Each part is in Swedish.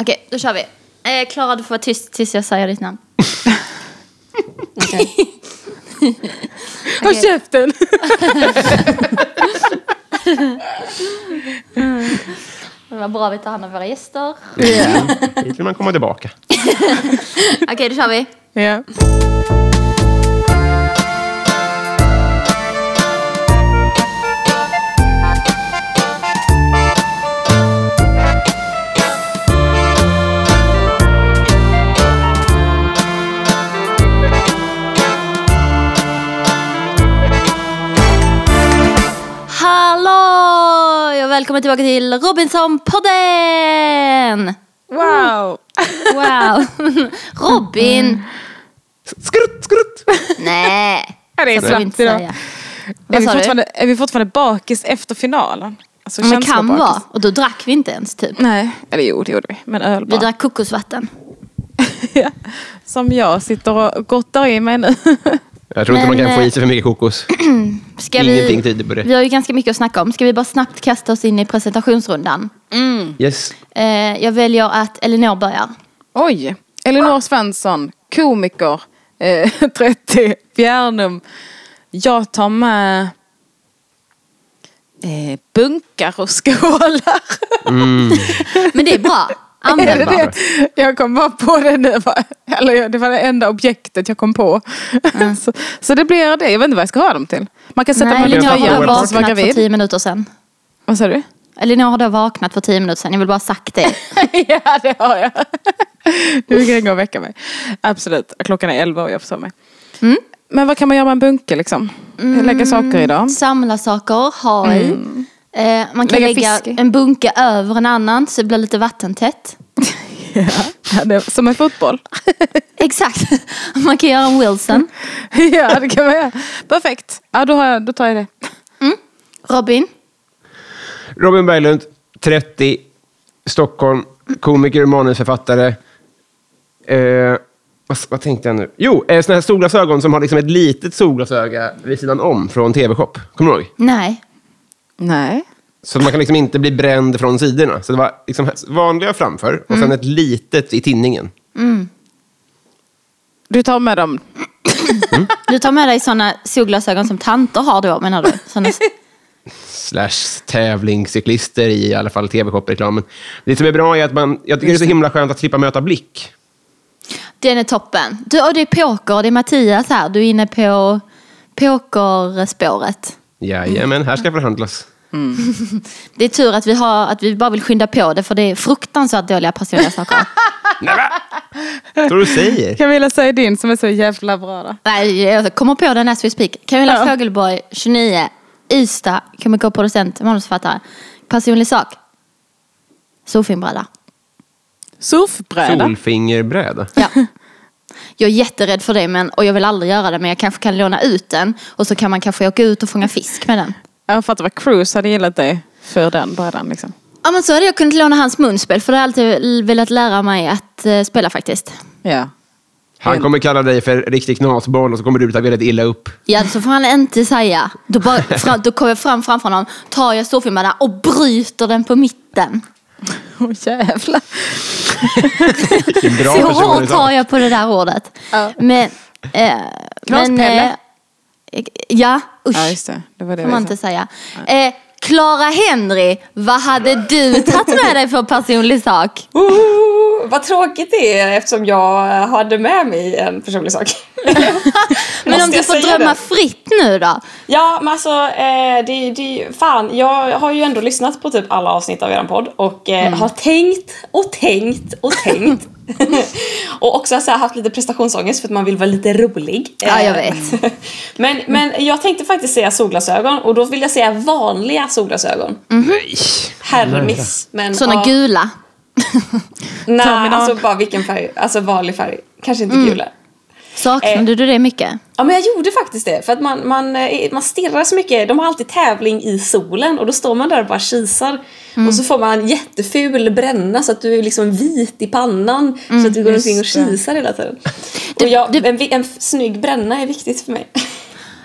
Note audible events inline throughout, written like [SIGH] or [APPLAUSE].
Okej, då kör vi. Eh, Klara, du får vara tyst tills jag säger ditt namn. [LAUGHS] Håll käften! [LAUGHS] Det var bra att vi tar hand om våra gäster. Hit vill man komma tillbaka. [LAUGHS] Okej, då kör vi. Ja. Välkommen tillbaka till Robinson-podden! Wow! Wow! [LAUGHS] Robin! Skrutt, skrutt! Nej, Ja, det är vi inte slappt idag. säga. Är Vad vi, sa du? fortfarande, är vi fortfarande bakis efter finalen? Alltså, Men kan känslobakis. vara. Och då drack vi inte ens typ. Nej, eller jo det gjorde vi. Men öl Vi bara. drack kokosvatten. [LAUGHS] Ja. Som jag sitter och gottar i mig nu. [LAUGHS] Jag tror inte Men, man kan få eh, i sig för mycket kokos. [CLEARS THROAT] Ska Ingenting vi, tyder på det. vi har ju ganska mycket att snacka om. Ska vi bara snabbt kasta oss in i presentationsrundan? Yes. Eh, jag väljer att Elinor börjar. Oj! Elinor Svensson, komiker, eh, [LAUGHS] 30, Bjärnum. Jag tar med eh, bunkar och skålar. [LAUGHS] Men det är bra. Är Använd det bara. det? Jag kom bara på det nu. Eller det var det enda objektet jag kom på. [LAUGHS] så, så det blir det. Jag vet inte vad jag ska ha dem till. Man kan sätta Nej, på en Elinor tar har vaknat för tio minuter sedan. Vad sa du? Elinor har då vaknat för tio minuter sedan. Jag vill bara ha sagt det. [LAUGHS] ja, det har jag. Du kan gå och väcka mig. Absolut. Klockan är elva och jag får mig. Mm. Men vad kan man göra med en bunke liksom? Lägga saker i dem? Samla saker, ha i. Eh, man kan Lägga lägga fisk en bunke över en annan så det blir lite vattentätt. [LAUGHS] Ja, det är som en fotboll. [LAUGHS] Exakt. Man kan göra en Wilson. [LAUGHS] ja, det kan man göra. Perfekt. Ja, då, har jag, då tar jag det. Robin. Robin Berglund, 30, Stockholm, komiker och manusförfattare. Eh, vad, vad tänkte jag nu? Jo, eh, såna här solglasögon som har liksom ett litet solglasöga vid sidan om från TV-shop. Kommer du ihåg? Nej. Nej. Så att man kan liksom inte bli bränd från sidorna. Så det var liksom vanliga framför och sen ett litet i tinningen. Du tar med dem. Du tar med dig sådana solglasögon som tanter har då menar du? Såna... Slash tävlingscyklister i, i alla fall TV-shop-reklamen. Det som är bra är att man, jag tycker det är så himla skönt att slippa möta blick. Den är toppen. Du, och det är poker, det är Mattias här. Du är inne på pokerspåret. Jajamän, här ska förhandlas. [LAUGHS] Det är tur att vi, har, att vi bara vill skynda på det för det är fruktansvärt dåliga personliga saker. [LAUGHS] Nej, va? Vad du säger? Camilla, säg din som är så jävla bra då. Nej, jag kommer på den as we speak. Camilla Ja. Fogelborg, 29, Ystad, komikerproducent, manusförfattare. Personlig sak. Solfinbräda. Surfbräda. Solfingerbräda. Ja. Jag är jätterädd för det men, och jag vill aldrig göra det men jag kanske kan låna ut den och så kan man kanske åka ut och fånga fisk med den. Jag fattar vad Cruise hade gillat dig för den brädan liksom. Ja men så hade jag kunnat låna hans munspel för det har alltid velat lära mig att eh, spela faktiskt. Ja. Han kommer kalla dig för riktig knasboll och så kommer du ta väldigt illa upp. Ja så får han inte säga. Då, bara, fram, då kommer jag fram framför honom, tar jag storfilmen och bryter den på mitten. Åh jävlar. Vilken bra Så hårt tar jag på det där ordet. Ja. Men, eh, men eh, ja usch. Ja just det. Det var det får man inte säga. Eh, Clara Henry, vad hade du tagit med dig för personlig sak? Oh, vad tråkigt det är eftersom jag hade med mig en personlig sak. [LAUGHS] Men om du får drömma det? fritt nu då? Ja, men alltså, eh, det, det, fan, jag har ju ändå lyssnat på typ alla avsnitt av er podd och eh, har tänkt och tänkt och tänkt. [LAUGHS] [LAUGHS] och också så här, haft lite prestationsångest för att man vill vara lite rolig. Ja, jag vet. [LAUGHS] men, men jag tänkte faktiskt säga solglasögon och då vill jag säga vanliga solglasögon. Nej. Herremiss. Men, Såna ja, gula. Nej, alltså bara vilken färg. Alltså vanlig färg. Kanske inte gula. Saknade Eh. du det mycket? Ja men jag gjorde faktiskt det. För att man, man, eh, man stirrar så mycket. De har alltid tävling i solen och då står man där och bara kisar. Och så får man jätteful bränna så att du är liksom vit i pannan. så att du går omkring och kisar hela tiden. och jag, det- en, en snygg bränna är viktigt för mig.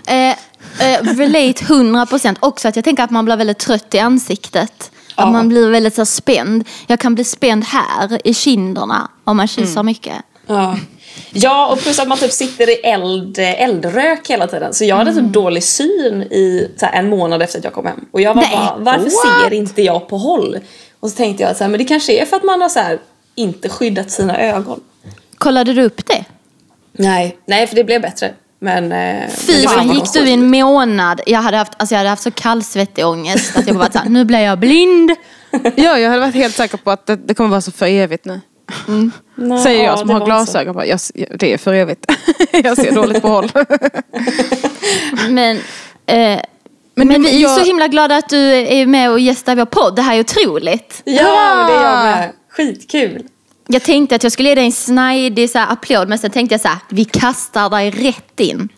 Eh, eh, relate 100% också att jag tänker att man blir väldigt trött i ansiktet Att man blir väldigt så spänd. Jag kan bli spänd här i kinderna om man kysser mycket. Ja. Ja, och plus att man typ sitter i eld, eldrök hela tiden. Så jag hade typ dålig syn i så här, en månad efter att jag kom hem. Och jag var Nej, bara, varför what? ser inte jag på håll? Och så tänkte jag så här, men det kanske är för att man har så här, inte skyddat sina ögon. Kollade du upp det? Nej, nej för det blev bättre. Men, eh, men Fy fan, gick du i en månad? Jag hade haft, alltså jag hade haft så kallsvettig ångest att jag bara såhär, nu blir jag blind. [LAUGHS] Ja, jag hade varit helt säker på att det, det kommer vara så för evigt nu. Nej, Säger jag ja, som det har glasögon. Bara, jag, det är för evigt. [LAUGHS] jag ser dåligt på håll. [LAUGHS] Men, eh, men, Men vi är jag- så himla glada att du är med och gästar vår podd. Det här är otroligt. Ja, det är jag med. Skitkul. Jag tänkte att jag skulle ge dig en snajdig så här, applåd men sen tänkte jag så här, vi kastar dig rätt in.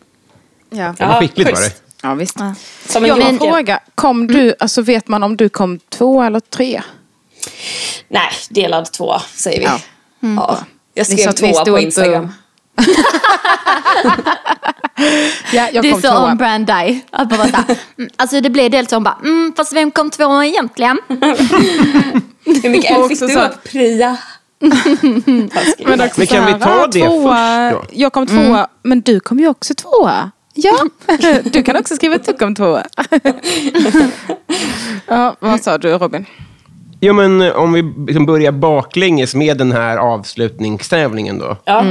ja. Det var skickligt var det. ja, visst. Ja. Som en Jag har en fråga. Kom du, alltså vet man om du kom två eller tre? Nej, delad två säger vi. Ja. Ja. Jag skrev tvåa på inte- Instagram. [LAUGHS] Ja, jag det är så on brand. Att bara här, [LAUGHS] mm, alltså det blev dels som bara, mm, fast vem kom tvåa egentligen? [LAUGHS] Hur mycket eld fick också du upp? Pria. Taskigt. Men, också Men kan vi ta det tvåa, först då? Jag kom tvåa, men du kom ju också tvåa. Ja, du kan också skriva att du kom tvåa. ja, vad sa du Robin? Jo, men eh, om vi liksom börjar baklänges med den här avslutningstävlingen då. Ja.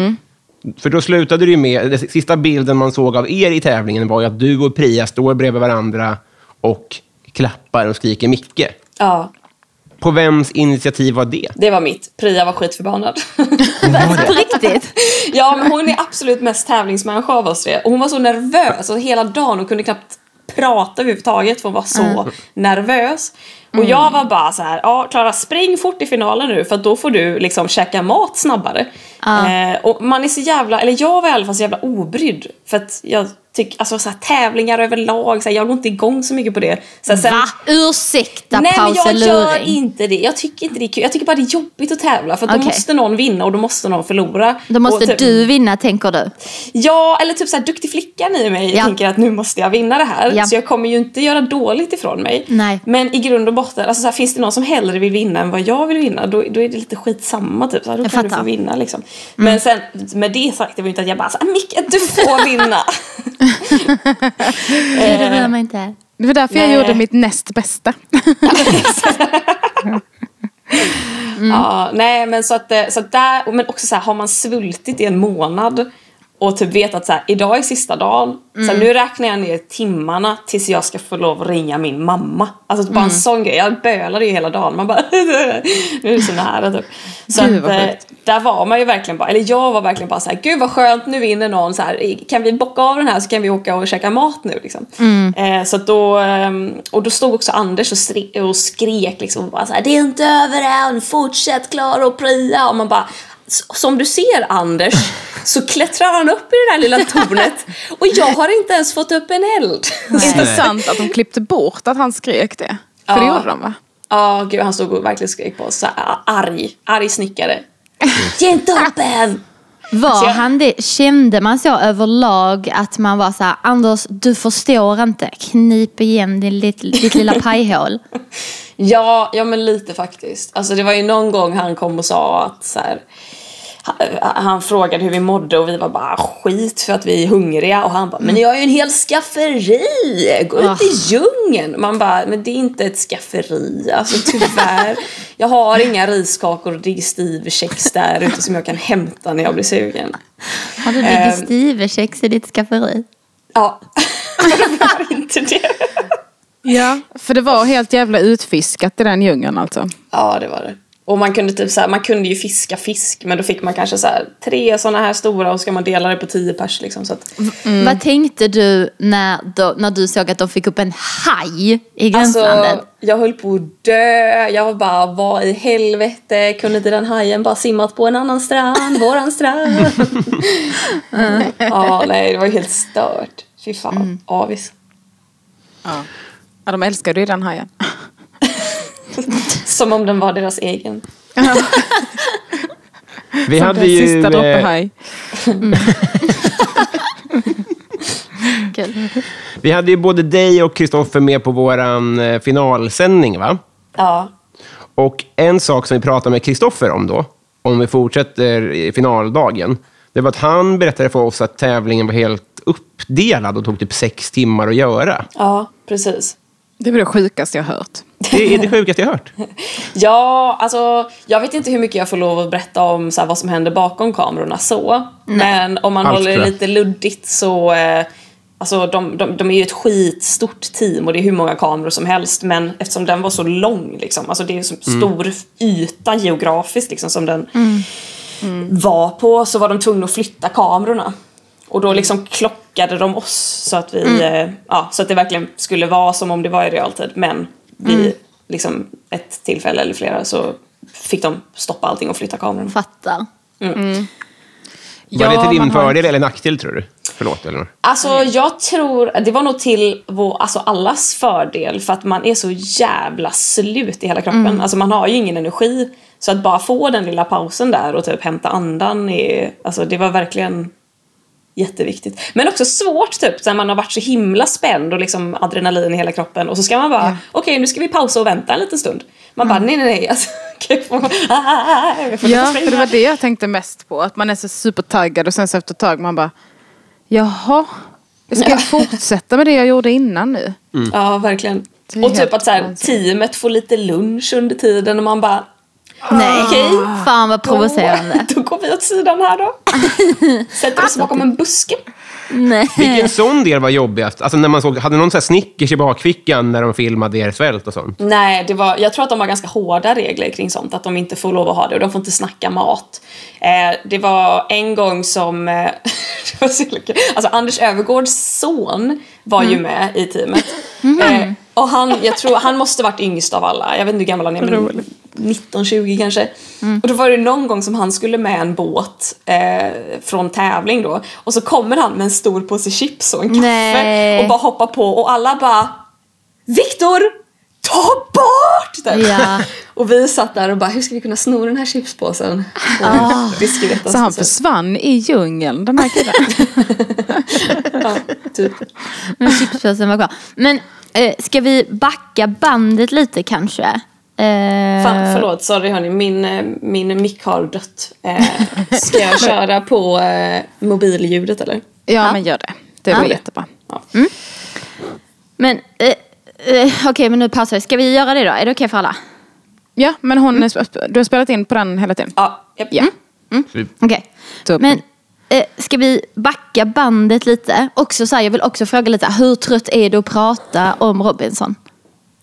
För då slutade det ju med, den sista bilden man såg av er i tävlingen var ju att du och Priya står bredvid varandra och klappar och skriker Micke. ja, På vems initiativ var det? det var mitt. Priya var skitförbannad. [LAUGHS] På riktigt? ja, men hon är absolut mest tävlingsmänniska av oss tre. Och hon var så nervös och hela dagen och kunde knappt prata överhuvudtaget för hon var så nervös. Och jag var bara så här, ja Klara spring fort i finalen nu för då får du liksom käka mat snabbare. Eh, och man är så jävla, eller jag var i alla fall så jävla obrydd. För att jag tycker, alltså så här, tävlingar överlag, så här, jag går inte igång så mycket på det. Så här, sen, Va? Ursäkta Nej men jag gör inte det. Jag tycker inte det är kul. Jag tycker bara det är jobbigt att tävla för att då Okej. måste någon vinna och då måste någon förlora. Då måste och typ, du vinna tänker du? Ja, eller typ så här duktig flickan i mig Ja. tänker att nu måste jag vinna det här. Ja. Så jag kommer ju inte göra dåligt ifrån mig. Nej. Men i grund och botten, alltså så finns det någon som hellre vill vinna än vad jag vill vinna, då, då är det lite skitsamma. Typ. Så här, då Jag kan du fattar. få vinna liksom. Men sen med det sagt, det var ju inte att jag bara så här, Micke du får [LAUGHS] vinna. [LAUGHS] Nej, [LAUGHS] det bryr mig inte. Det var därför jag Nej. gjorde mitt näst bästa. [LAUGHS] Ja, nej men så att, eh, så att där, men också så här, har man svultit i en månad och typ vet att så här, idag är sista dagen. Så här, nu räknar jag ner timmarna tills jag ska få lov att ringa min mamma. Alltså bara en sån grej. Jag bölade ju hela dagen. Man bara, [LAUGHS] nu är det så nära typ. Så Gud, att, eh, där var man ju verkligen bara, eller jag var verkligen bara så här, gud vad skönt, nu vinner någon. Så här, kan vi bocka av den här så kan vi åka och käka mat nu. Liksom. Eh, så då, ehm, och då stod också Anders och, stre- och skrek liksom, och bara så här, det är inte över än, fortsätt Klara och Priya. Och man bara, "S- som du ser Anders så klättrar han upp i det där lilla tornet och jag har inte ens fått upp en eld. Intressant att de klippte bort att han skrek det. För det Ja. gjorde de va? Ja, gud han stod och verkligen skrek på oss. Så arg, arg snickare. Ge inte upp än! Var han det? Kände man så överlag att man var så här, Anders du förstår inte, knip igen din, ditt, ditt lilla pajhål. [LAUGHS] Ja, ja men lite faktiskt. Alltså det var ju någon gång han kom och sa att så här, han, frågade hur vi mådde och vi var bara skit för att vi är hungriga och han bara men jag har ju en hel skafferi, gå ut i djungeln. Man bara men det är inte ett skafferi, alltså tyvärr. Jag har inga riskakor och digestivkex där ute som jag kan hämta när jag blir sugen. Har du Ehm. digestivekex i ditt skafferi? Ja, jag har inte det. Ja. För det var helt jävla utfiskat i den djungeln alltså. Ja, det var det. Och man kunde typ så här, man kunde ju fiska fisk men då fick man kanske så här, tre sådana här stora och ska man dela det på tio pers liksom. Så att, Vad tänkte du när, då, när du såg att de fick upp en haj i gränslandet? alltså, jag höll på att dö. Jag var bara, vad i helvete? Kunde inte den hajen bara simmat på en annan strand? Våran strand? [LAUGHS] [LAUGHS] Ja, nej, det var ju helt stört. Fy fan, avis. Ja. ja, de älskade ju den hajen. [LAUGHS] Som om den var deras egen. [LAUGHS] Vi Som hade den ju... sista droppe eh, haj. [LAUGHS] Kul. Vi hade ju både dig och Kristoffer med på våran eh, finalsändning, va? Ja. Och en sak som vi pratade med Kristoffer om då, om vi fortsätter i finaldagen, det var att han berättade för oss att tävlingen var helt uppdelad och tog typ sex timmar att göra. Ja, precis. Det var det sjukaste jag har hört. Det är det sjukaste jag hört. [LAUGHS] Ja, alltså jag vet inte hur mycket jag får lov att berätta om så här, vad som händer bakom kamerorna så. Men om man Allt, håller det lite luddigt så eh, Alltså de, de, de är ju ett skitstort team och det är hur många kameror som helst men eftersom den var så lång liksom, alltså det är en så stor yta geografiskt liksom som den var på så var de tvungna att flytta kamerorna. Och då liksom klockade de oss så att vi, eh, ja, så att det verkligen skulle vara som om det var i realtid men vid liksom ett tillfälle eller flera så fick de stoppa allting och flytta kamerorna. Fattar. Var det Ja, till din man har- fördel eller nackdel, tror du? Förlåt, Elinor. Alltså jag tror, det var nog till vår, alltså allas fördel för att man är så jävla slut i hela kroppen. Alltså man har ju ingen energi. Så att bara få den lilla pausen där och typ hämta andan är, alltså det var verkligen jätteviktigt. Men också svårt typ när man har varit så himla spänd och liksom adrenalin i hela kroppen och så ska man bara, okej nu ska vi pausa och vänta en liten stund. Man bara, nej nej nej, alltså, [LAUGHS] få, jag får Ja, för det var det jag tänkte mest på. Att man är så supertaggad och sen så efter ett tag man bara Jaha, ska jag [LAUGHS] fortsätta med det jag gjorde innan nu? Ja, verkligen. Och typ att så här, teamet får lite lunch under tiden och man bara Nej, Okej. fan vad provocerande. Då, [LAUGHS] då går vi åt sidan här då. Sätter oss bakom en buske. Nej. Vilken sån del var jobbigast? Alltså när man såg, hade någon så här Snickers i bakfickan när de filmade er svält och sånt? Nej, det var, jag tror att de har ganska hårda regler kring sånt. Att de inte får lov att ha det och de får inte snacka mat. Eh, det var en gång som... Eh, [LAUGHS] det var så jävla kul. alltså Anders Övergårds son var ju med i teamet. Eh, och han, jag tror, han måste varit yngst av alla. Jag vet inte hur gammal han är. Men 19-20 kanske. Och då var det någon gång som han skulle med en båt eh, från tävling då. Och så kommer han med en stor påse chips och en kaffe. Nej. Och bara hoppar på och alla bara Viktor! Ta bort den! Ja. [LAUGHS] och vi satt där och bara, hur ska vi kunna sno den här chipspåsen? Ah. Diskret, Så han försvann i djungeln den här killen. [LAUGHS] ja, typ. Men chipspåsen var kvar. Men eh, ska vi backa bandet lite kanske? Eh, Fan, förlåt, sorry hörni, min, eh, min mick har dött. Eh, ska jag [LAUGHS] köra på eh, mobilljudet eller? Ja, men gör det. Det var Ja. jättebra. Ja. Men eh, eh, okej, men nu pausar vi. Ska vi göra det då? Är det okej för alla? Ja, men hon, är sp- du har spelat in på den hela tiden? Ja, japp. Ja. Okej. Toppen. Men eh, ska vi backa bandet lite? Också så här, jag vill också fråga lite, hur trött är du att prata om Robinson?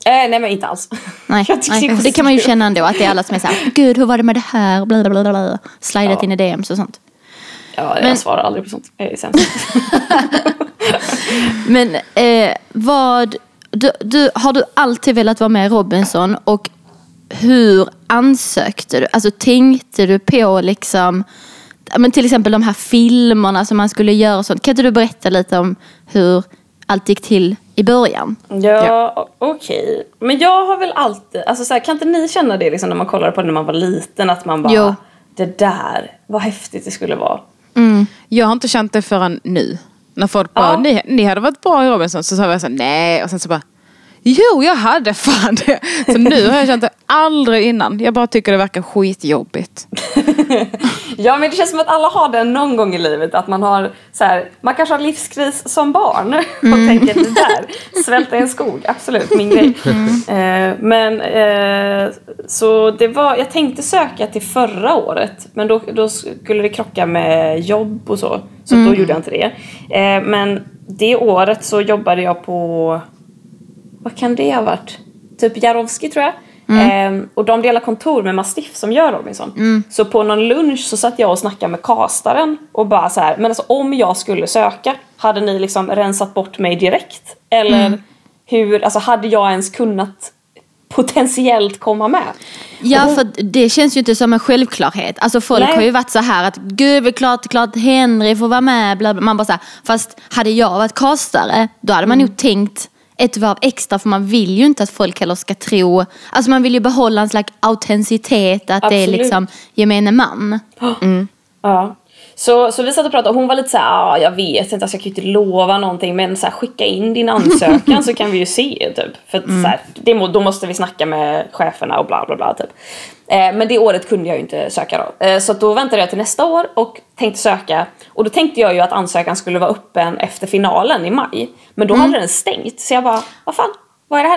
Eh, nej men inte alls. Nej, [LAUGHS] Jag nej det kan man ju känna ändå att det är alla som är så här, gud hur var det med det här? Bla, bla, bla, bla. Slidat Ja. in i DMs och sånt. Ja, jag Men- svarar aldrig på sånt. Jag är sämst. [LAUGHS] Men eh, vad, du, du, har du alltid velat vara med i Robinson och hur ansökte du? Alltså tänkte du på liksom, men till exempel de här filmerna som man skulle göra och sånt. Kan inte du berätta lite om hur allt gick till i början? Ja, o- okej. Men jag har väl alltid, alltså så här, kan inte ni känna det liksom när man kollar på det när man var liten? Att man bara, Jo. det där, vad häftigt det skulle vara. Jag har inte känt det förrän nu. När folk bara, Ja. ni, ni hade varit bra i Robinson. Så sa jag så här, nej. Och sen så bara, jo jag hade fan det. Så nu har jag känt det aldrig innan. Jag bara tycker det verkar skitjobbigt. [LAUGHS] Ja men det känns som att alla har det någon gång i livet. Att man har så här, man kanske har livskris som barn. Och tänker det där, svälta i en skog, absolut min grej. [LAUGHS] Eh, men eh, så det var, jag tänkte söka till förra året. Men då, då skulle det krocka med jobb och så. Så då gjorde jag inte det. Eh, men det året så jobbade jag på vad kan det ha varit? Typ Jarowski tror jag. Ehm, och de delar kontor med Mastiff som gör Robinson. Så på någon lunch så satt jag och snackade med kastaren och bara så här, men alltså om jag skulle söka, hade ni liksom rensat bort mig direkt? Eller hur, alltså hade jag ens kunnat potentiellt komma med? Ja, för det känns ju inte som en självklarhet. Alltså folk Nej. har ju varit så här att gud, det är klart, klart Henry får vara med. Bla, bla. Man bara så här, fast hade jag varit kastare, då hade man nog tänkt ett varv extra för man vill ju inte att folk heller ska tro, alltså man vill ju behålla en slags autenticitet att det är Absolut. liksom gemene man. Ja. Så, så vi satt och pratade och hon var lite så här, ah, jag vet inte, alltså, jag kan ju inte lova någonting men så här, skicka in din [LAUGHS] ansökan så kan vi ju se typ. För att, så här, det, då måste vi snacka med cheferna och bla bla bla typ. Eh, men det året kunde jag ju inte söka då. Eh, så då väntade jag till nästa år och tänkte söka. Och då tänkte jag ju att ansökan skulle vara öppen efter finalen i maj. Men då hade den stängt. Så jag bara, vad fan, vad är det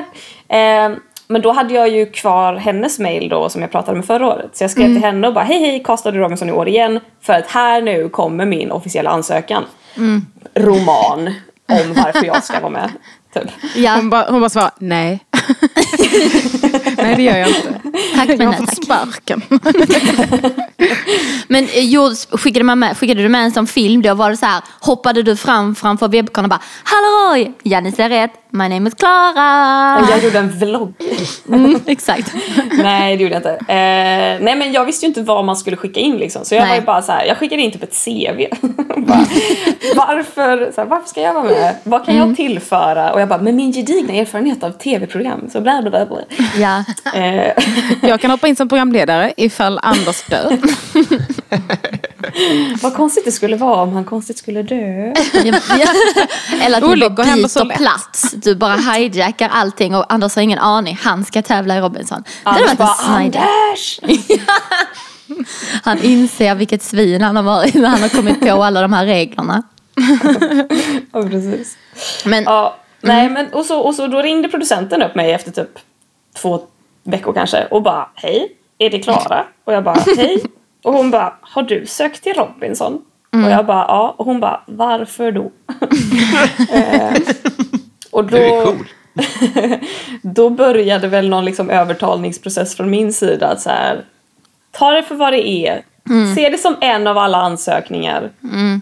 här? Eh, men då hade jag ju kvar hennes mail då som jag pratade med förra året. Så jag skrev till henne och bara hej hej, castade Robinson i år igen. För att här nu kommer min officiella ansökan. Roman om varför jag ska vara med. [LAUGHS] Typ. Ja, Hon bara, bara svarar nej. [LAUGHS] nej det gör jag inte. Tack men Jag har fått sparken. [LAUGHS] Men eh, gjordes- skickade, man med, skickade du med en sån film då? Var det så här, hoppade du fram framför webbkameran och bara Halloj! Ja ni ser rätt, my name is Clara! Och jag gjorde en vlogg. Mm, exakt. [LAUGHS] nej det gjorde jag inte. Eh, nej men jag visste ju inte vad man skulle skicka in liksom. Så jag Nej. var ju bara så här, jag skickade in typ ett CV. [LAUGHS] bara, varför, så här, varför ska jag vara med? Vad kan jag tillföra? Och jag bara, med min gedigna erfarenhet av tv-program. Så bla bla bla. bla. Ja. Eh, [LAUGHS] Jag kan hoppa in som programledare ifall Anders dör. [LAUGHS] vad konstigt det skulle vara om han konstigt skulle dö. Eller att Olyckor bara händer så byter plats. Du bara hijackar allting och Anders har ingen aning. Han ska tävla i Robinson. Det Anders varit bara. Anders! [LAUGHS] Han inser vilket svin han har varit när han har kommit på alla de här reglerna. Ja precis. Men Ja, nej men och så, och så då ringde producenten upp mig efter typ två veckor kanske och bara hej, är det Klara? Och jag bara hej. Och hon bara, har du sökt till Robinson? Och jag bara ja. Och hon bara, varför då? [LAUGHS] eh, och då, Du är cool. [LAUGHS] då började väl någon liksom övertalningsprocess från min sida att så här, ta det för vad det är. Se det som en av alla ansökningar.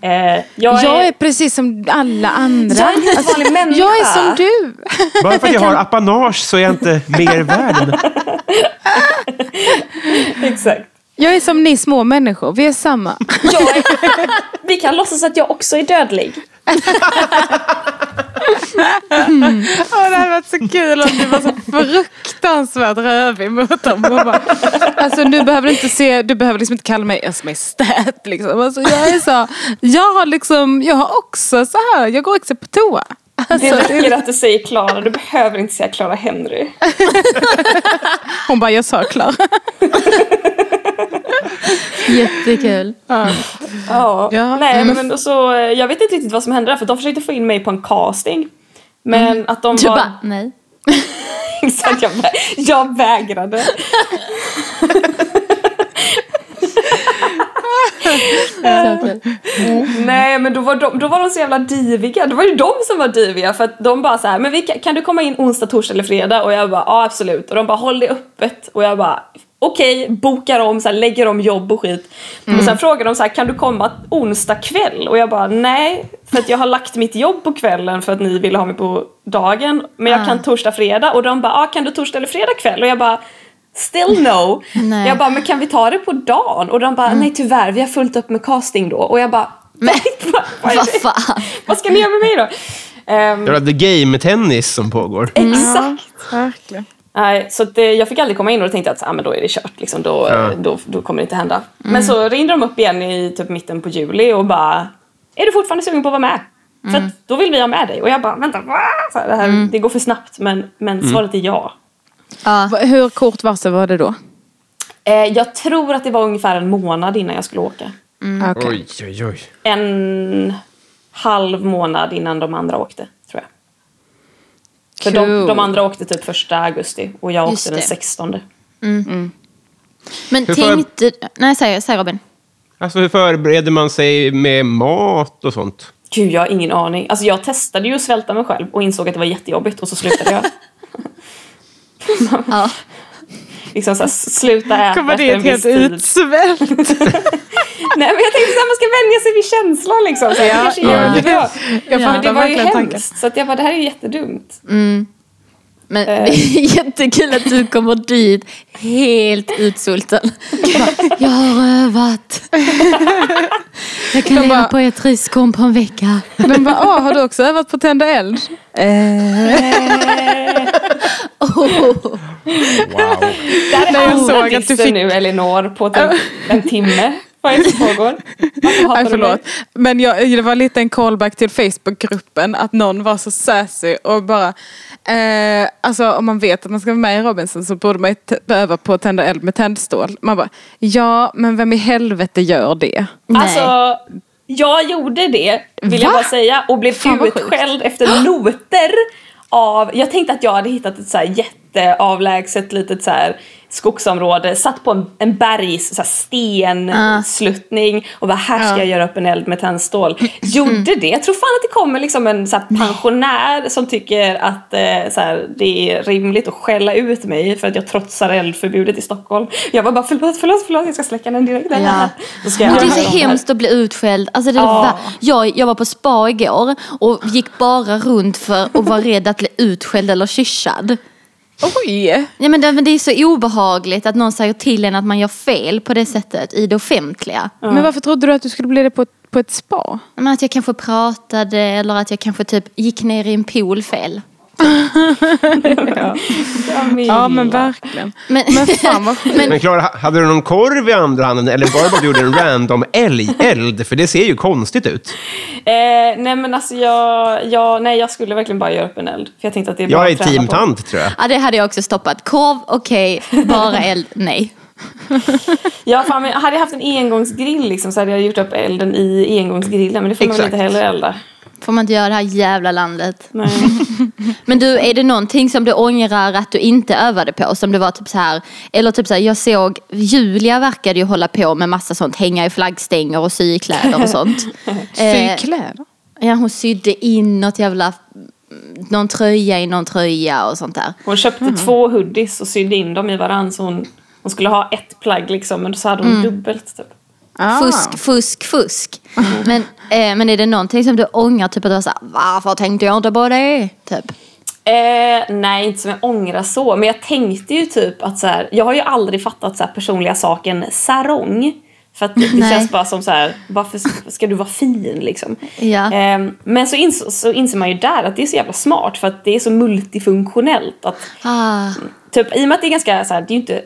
Eh, jag, Jag är precis som alla andra. Jag är en vanlig människa. Jag är som du. Bara för att jag har apanage så är jag inte mer värd. [LAUGHS] Exakt. Jag är som ni små människor. Vi är samma. Jag är, vi kan låtsas att jag också är dödlig. [LAUGHS] Åh, det hade varit så kul om du var så fruktansvärt rövig mot dem. Bara, alltså du behöver inte se, du behöver liksom inte kalla mig ens majestät liksom. Alltså, jag är så, jag har liksom, jag har också så här, jag går också på toa. Det räcker att du säger Klara, du behöver inte säga Clara Henry. Hon bara, jag sa klar. [LAUGHS] jättekul. Ja. Ja. Nej men och så, eh, jag vet inte riktigt vad som hände där för de försökte få in mig på en casting. Men att de Du var... bara, nej. [LAUGHS] Exakt, jag, vä- jag vägrade. [LAUGHS] Kul. Nej men då var, de, då var de så jävla diviga. Det var ju de som var diviga för att de bara så här, men vi kan, kan du komma in onsdag, torsdag eller fredag? Och jag bara, ja absolut. Och de bara, håll det öppet. Och jag bara, okej, bokar om, så här, lägger om jobb och skit. Och sen frågade de så här, kan du komma onsdag kväll? Och jag bara, nej. För att jag har lagt mitt jobb på kvällen för att ni ville ha mig på dagen. Men jag Ah. kan torsdag, fredag. Och de bara, ah, kan du torsdag eller fredag kväll? Och jag bara, Still no. [LAUGHS] Nej. Jag bara, men kan vi ta det på dagen? Och de bara, nej tyvärr, vi har fullt upp med casting då. Och jag bara, Men, [LAUGHS] vad, [LAUGHS] vad, är fan. vad ska ni göra med mig då? Ehm, Det var the game-tennis som pågår. Exakt. Verkligen. Nej, så att, eh, jag fick aldrig komma in och då tänkte jag att ah, men då är det kört. Liksom, då, Ja. då, då kommer det inte hända. Men så ringde de upp igen i typ mitten på juli och bara Är du fortfarande sugen på att vara med? För att då vill vi ha med dig. Och jag bara vänta, va? Så här, det, här, det går för snabbt men, men svaret är ja. Ja. Hur kort varsel var det då? Eh, jag tror att det var ungefär en månad innan jag skulle åka. Okej. Oj, oj, oj. En halv månad innan de andra åkte. För de, Cool. de andra åkte typ första augusti och jag Just åkte den det. 16. Men Hur får jag- tänkte... Nej, säg, säg Robin. Alltså hur förbereder man sig med mat och sånt? Gud, jag har ingen aning. Alltså jag testade ju att svälta mig själv och insåg att det var jättejobbigt och så slutade jag. [LAUGHS] [LAUGHS] Ja. Liksom såhär, sluta äta Kommer det efter en helt viss tid. utsvält? [LAUGHS] Nej men jag tänkte såhär, man ska vänja sig vid känslan liksom. Så det kanske ja, det bra. Jag Men det var ju hemskt. Så att jag bara, det här är jättedumt. Men Eh. det [LAUGHS] är jättekul att du kommer dit helt utsvulten. Bara, [LAUGHS] Jag har övat. Jag kan De leva bara- på ett riskorn på en vecka. De bara, åh, har du också övat på att tända eld? Eh. [LAUGHS] Oh. Wow. Det här är jag såg att du fick- nu Elinor på en timme. Vad är det som pågår? [LAUGHS] Nej förlåt. Men jag, det var lite en callback till Facebookgruppen att någon var så sassy och bara eh, Alltså om man vet att man ska vara med i Robinson så borde man ju t- öva på att tända eld med tändstål. Man bara Ja men vem i helvete gör det? Nej. Alltså, jag gjorde det, vill jag Va? bara säga. Och blev utskälld efter noter av... Jag tänkte att jag hade hittat ett så här jätteavlägset litet så här skogsområde, satt på en, en bergs så här stensluttning och bara här ska jag göra upp en eld med tändstål. Gjorde det. Jag tror fan att det kommer liksom en så här pensionär som tycker att eh, så här, det är rimligt att skälla ut mig för att jag trotsar eldförbudet i Stockholm. Jag var bara förlåt, förlåt, förlåt, jag ska släcka den direkt. Ja. Det är så hemskt att bli utskälld. Alltså det är Ja. va- jag, jag var på spa igår och gick bara runt för att vara rädd att bli utskälld eller kyssad. Oj! Ja, men det, men det är så obehagligt att någon säger till en att man gör fel på det sättet i det offentliga. Men varför trodde du att du skulle bli det på ett, på ett spa? Men att jag kanske pratade eller att jag kanske typ gick ner i en pool fel. [LAUGHS] Ja men verkligen. Men, Men fan vad [LAUGHS] sjukt. Men Klara, hade du någon korv i andra handen eller var det bara du gjorde en random älgeld? För det ser ju konstigt ut. Eh, nej men alltså jag, jag, nej, jag skulle verkligen bara göra upp en eld. För jag tänkte att det är bra Jag är team på. tant, tror jag. ja, det hade jag också stoppat. Korv, okej. Bara eld, nej. [LAUGHS] Ja, fan, men hade jag haft en engångsgrill liksom, så hade jag gjort upp elden i engångsgrillen. Men det får man väl Exakt. inte heller elda. Får man inte göra det här jävla landet. [LAUGHS] Men du, är det någonting som du ångrar att du inte övade på? Som det var typ så här, eller typ så här, jag såg Julia verkade ju hålla på med massa sånt, hänga i flaggstänger och sy i kläder och sånt. [LAUGHS] Sy Eh, kläder? Ja, hon sydde in något jävla, någon tröja i någon tröja och sånt där. Hon köpte två hoodies och sydde in dem i varann. Så hon, hon skulle ha ett plagg liksom, men så hade hon dubbelt. Typ. Ah. Fusk, fusk, fusk. Men, eh, men är det någonting som du ångrar? Typ att du var såhär, varför tänkte jag inte på det? Typ. Eh, nej, inte som jag ångrar så. Men jag tänkte ju typ att så här, jag har ju aldrig fattat så här personliga saken sarong. För att det, det [LAUGHS] känns bara som så här, varför ska du vara fin liksom? Ja. Eh, men så, ins så inser man ju där att det är så jävla smart för att det är så multifunktionellt. Att, Ah. typ, I och med att det är ganska så här, det är ju inte